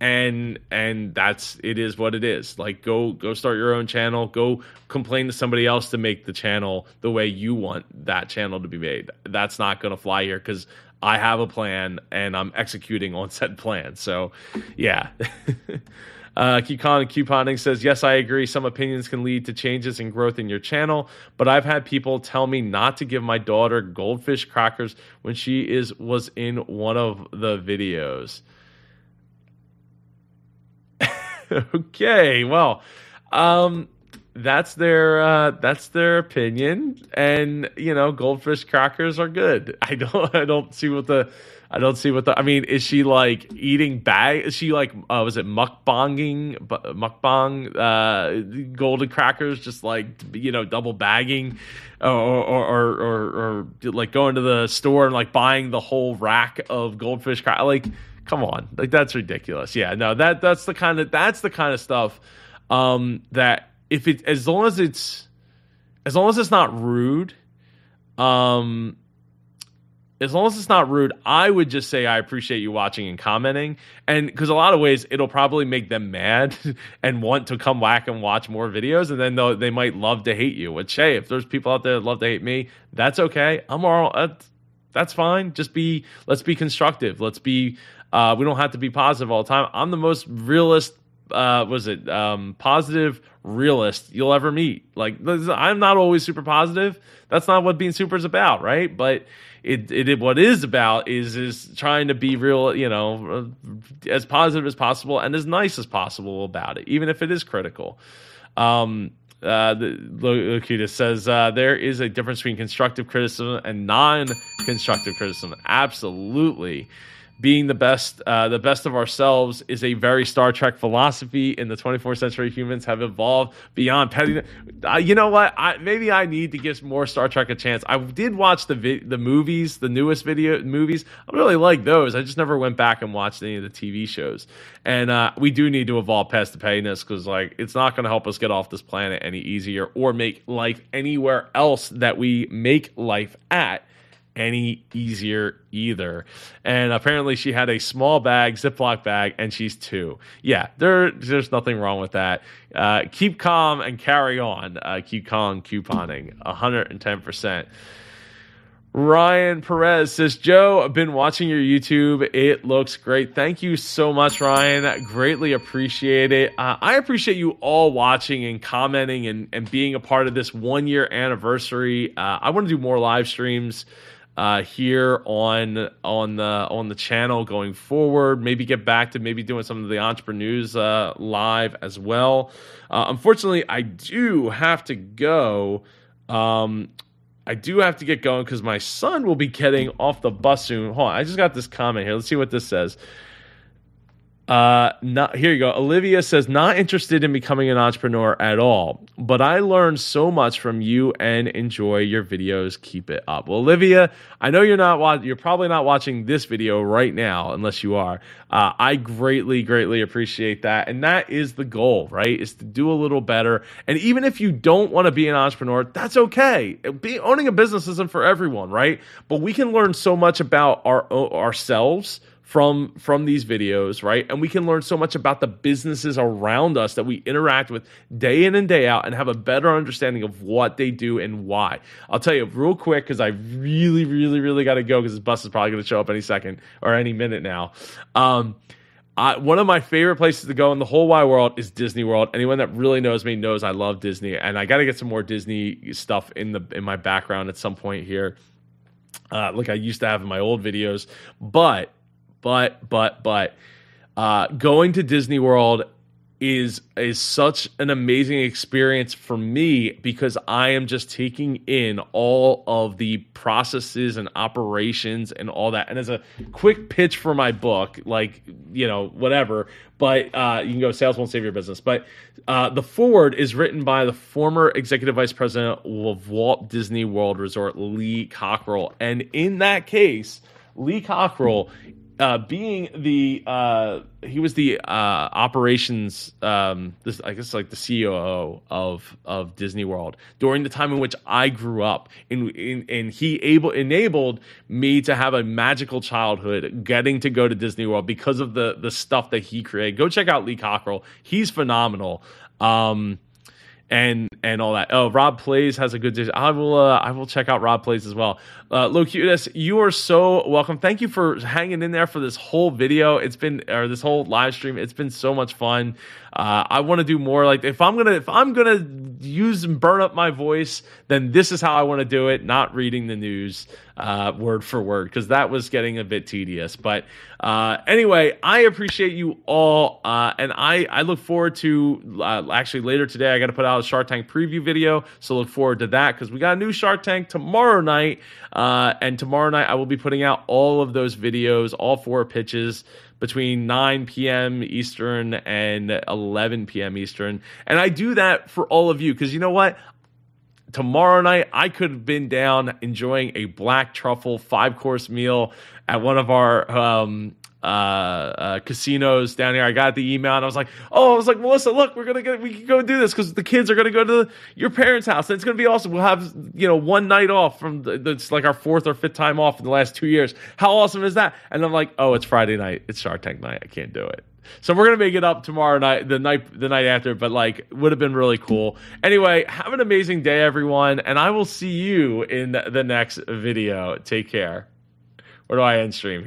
S1: And and that's it is what it is. Like go go start your own channel. Go complain to somebody else to make the channel the way you want that channel to be made. That's not to fly here because I have a plan and I'm executing on said plan. So, yeah. Uh, Keep Calm Couponing says, Yes, I agree. Some opinions can lead to changes and growth in your channel, but I've had people tell me not to give my daughter goldfish crackers when she is was in one of the videos. okay, well, um, that's their uh, that's their opinion, and you know, goldfish crackers are good. I don't I don't see what the I don't see what the. I mean, is she like eating bag? Is she like uh, was it mukbanging mukbang uh, golden crackers? Just like you know, double bagging, or or, or or or like going to the store and like buying the whole rack of goldfish crackers. Like, come on, like that's ridiculous. Yeah, no, that that's the kind of that's the kind of stuff um, that if it as long as it's as long as it's not rude, um as long as it's not rude, I would just say I appreciate you watching and commenting. And because a lot of ways it'll probably make them mad and want to come back and watch more videos. And then they might love to hate you. Which, hey, if there's people out there that love to hate me, that's okay. I'm all, That's fine. Just be let's be constructive. Let's be uh, we don't have to be positive all the time. I'm the most realist uh, was it um, positive realist you'll ever meet. Like I'm not always super positive. That's not what being super is about, right? But it, it what is about is is trying to be real, you know, as positive as possible and as nice as possible about it, even if it is critical. Um, uh, Locutus says uh, there is a difference between constructive criticism and non-constructive criticism. Absolutely being the best uh, the best of ourselves is a very Star Trek philosophy. In the 24th century, humans have evolved beyond pettiness. Uh, you know what? I, maybe I need to give more Star Trek a chance. I did watch the vi- the movies, the newest video movies. I really like those. I just never went back and watched any of the TV shows. And uh, we do need to evolve past the pettiness because like it's not going to help us get off this planet any easier or make life anywhere else that we make life at any easier either. And apparently, she had a small bag, Ziploc bag, and she's two. Yeah, there, there's nothing wrong with that. Uh, keep calm and carry on. Uh, keep calm, couponing, 110%. Ryan Perez says, Joe, I've been watching your YouTube. It looks great. Thank you so much, Ryan. Greatly appreciate it. Uh, I appreciate you all watching and commenting and, and being a part of this one year anniversary. Uh, I want to do more live streams uh, here on on the on the channel going forward. Maybe get back to maybe doing some of the entrepreneurs uh, live as well. Uh, unfortunately, I do have to go. Um, I do have to get going because my son will be getting off the bus soon. Hold on, I just got this comment here. Let's see what this says. Uh, not here you go. Olivia says not interested in becoming an entrepreneur at all, but I learned so much from you and enjoy your videos. Keep it up. Well, Olivia, I know you're not you're probably not watching this video right now unless you are. Uh, I greatly, greatly appreciate that, and that is the goal, right? Is to do a little better. And even if you don't want to be an entrepreneur, that's okay. Be, owning a business isn't for everyone, right? But we can learn so much about our ourselves from from these videos, right? And we can learn so much about the businesses around us that we interact with day in and day out and have a better understanding of what they do and why. I'll tell you real quick because I really, really, really got to go because this bus is probably going to show up any second or any minute now. Um, I, one of my favorite places to go in the whole wide world is Disney World. Anyone that really knows me knows I love Disney, and I got to get some more Disney stuff in the in my background at some point here, uh, like I used to have in my old videos. But but but but uh, going to Disney World is is such an amazing experience for me because I am just taking in all of the processes and operations and all that. And as a quick pitch for my book, like you know whatever, but uh, you can go sales won't save your business. But uh, the foreword is written by the former executive vice president of Walt Disney World Resort, Lee Cockerell, and in that case. Lee Cockerell uh, being the uh, he was the uh, operations um, this I guess like the COO of of Disney World during the time in which I grew up and and, and he able enabled me to have a magical childhood getting to go to Disney World because of the the stuff that he created. Go check out Lee Cockerell; He's phenomenal. Um, and and all that. Oh, Rob Plays has a good. I will uh, I will check out Rob Plays as well. Uh, Locutus, you are so welcome. Thank you for hanging in there for this whole video. It's been or this whole live stream. It's been so much fun. Uh, I want to do more. Like if I'm gonna if I'm gonna use and burn up my voice, then this is how I want to do it. Not reading the news uh, word for word because that was getting a bit tedious. But uh, anyway, I appreciate you all, uh, and I I look forward to uh, actually later today. I got to put out a Shark Tank preview video, so look forward to that because we got a new Shark Tank tomorrow night. Uh, and tomorrow night, I will be putting out all of those videos, all four pitches between 9 p.m. Eastern and 11 p.m. Eastern. And I do that for all of you because you know what? Tomorrow night, I could have been down enjoying a black truffle five course meal at one of our um, uh, uh, casinos down here. I got the email and I was like, oh, I was like, Melissa, look, we're gonna get, we can go do this because the kids are gonna go to the, your parents' house and it's gonna be awesome. We'll have you know one night off from it's like our fourth or fifth time off in the last two years. How awesome is that? And I'm like, oh, it's Friday night. It's Shark Tank night. I can't do it. So we're gonna make it up tomorrow night, the night, the night after. But like, would have been really cool. Anyway, have an amazing day, everyone, and I will see you in the next video. Take care. Where do I end stream?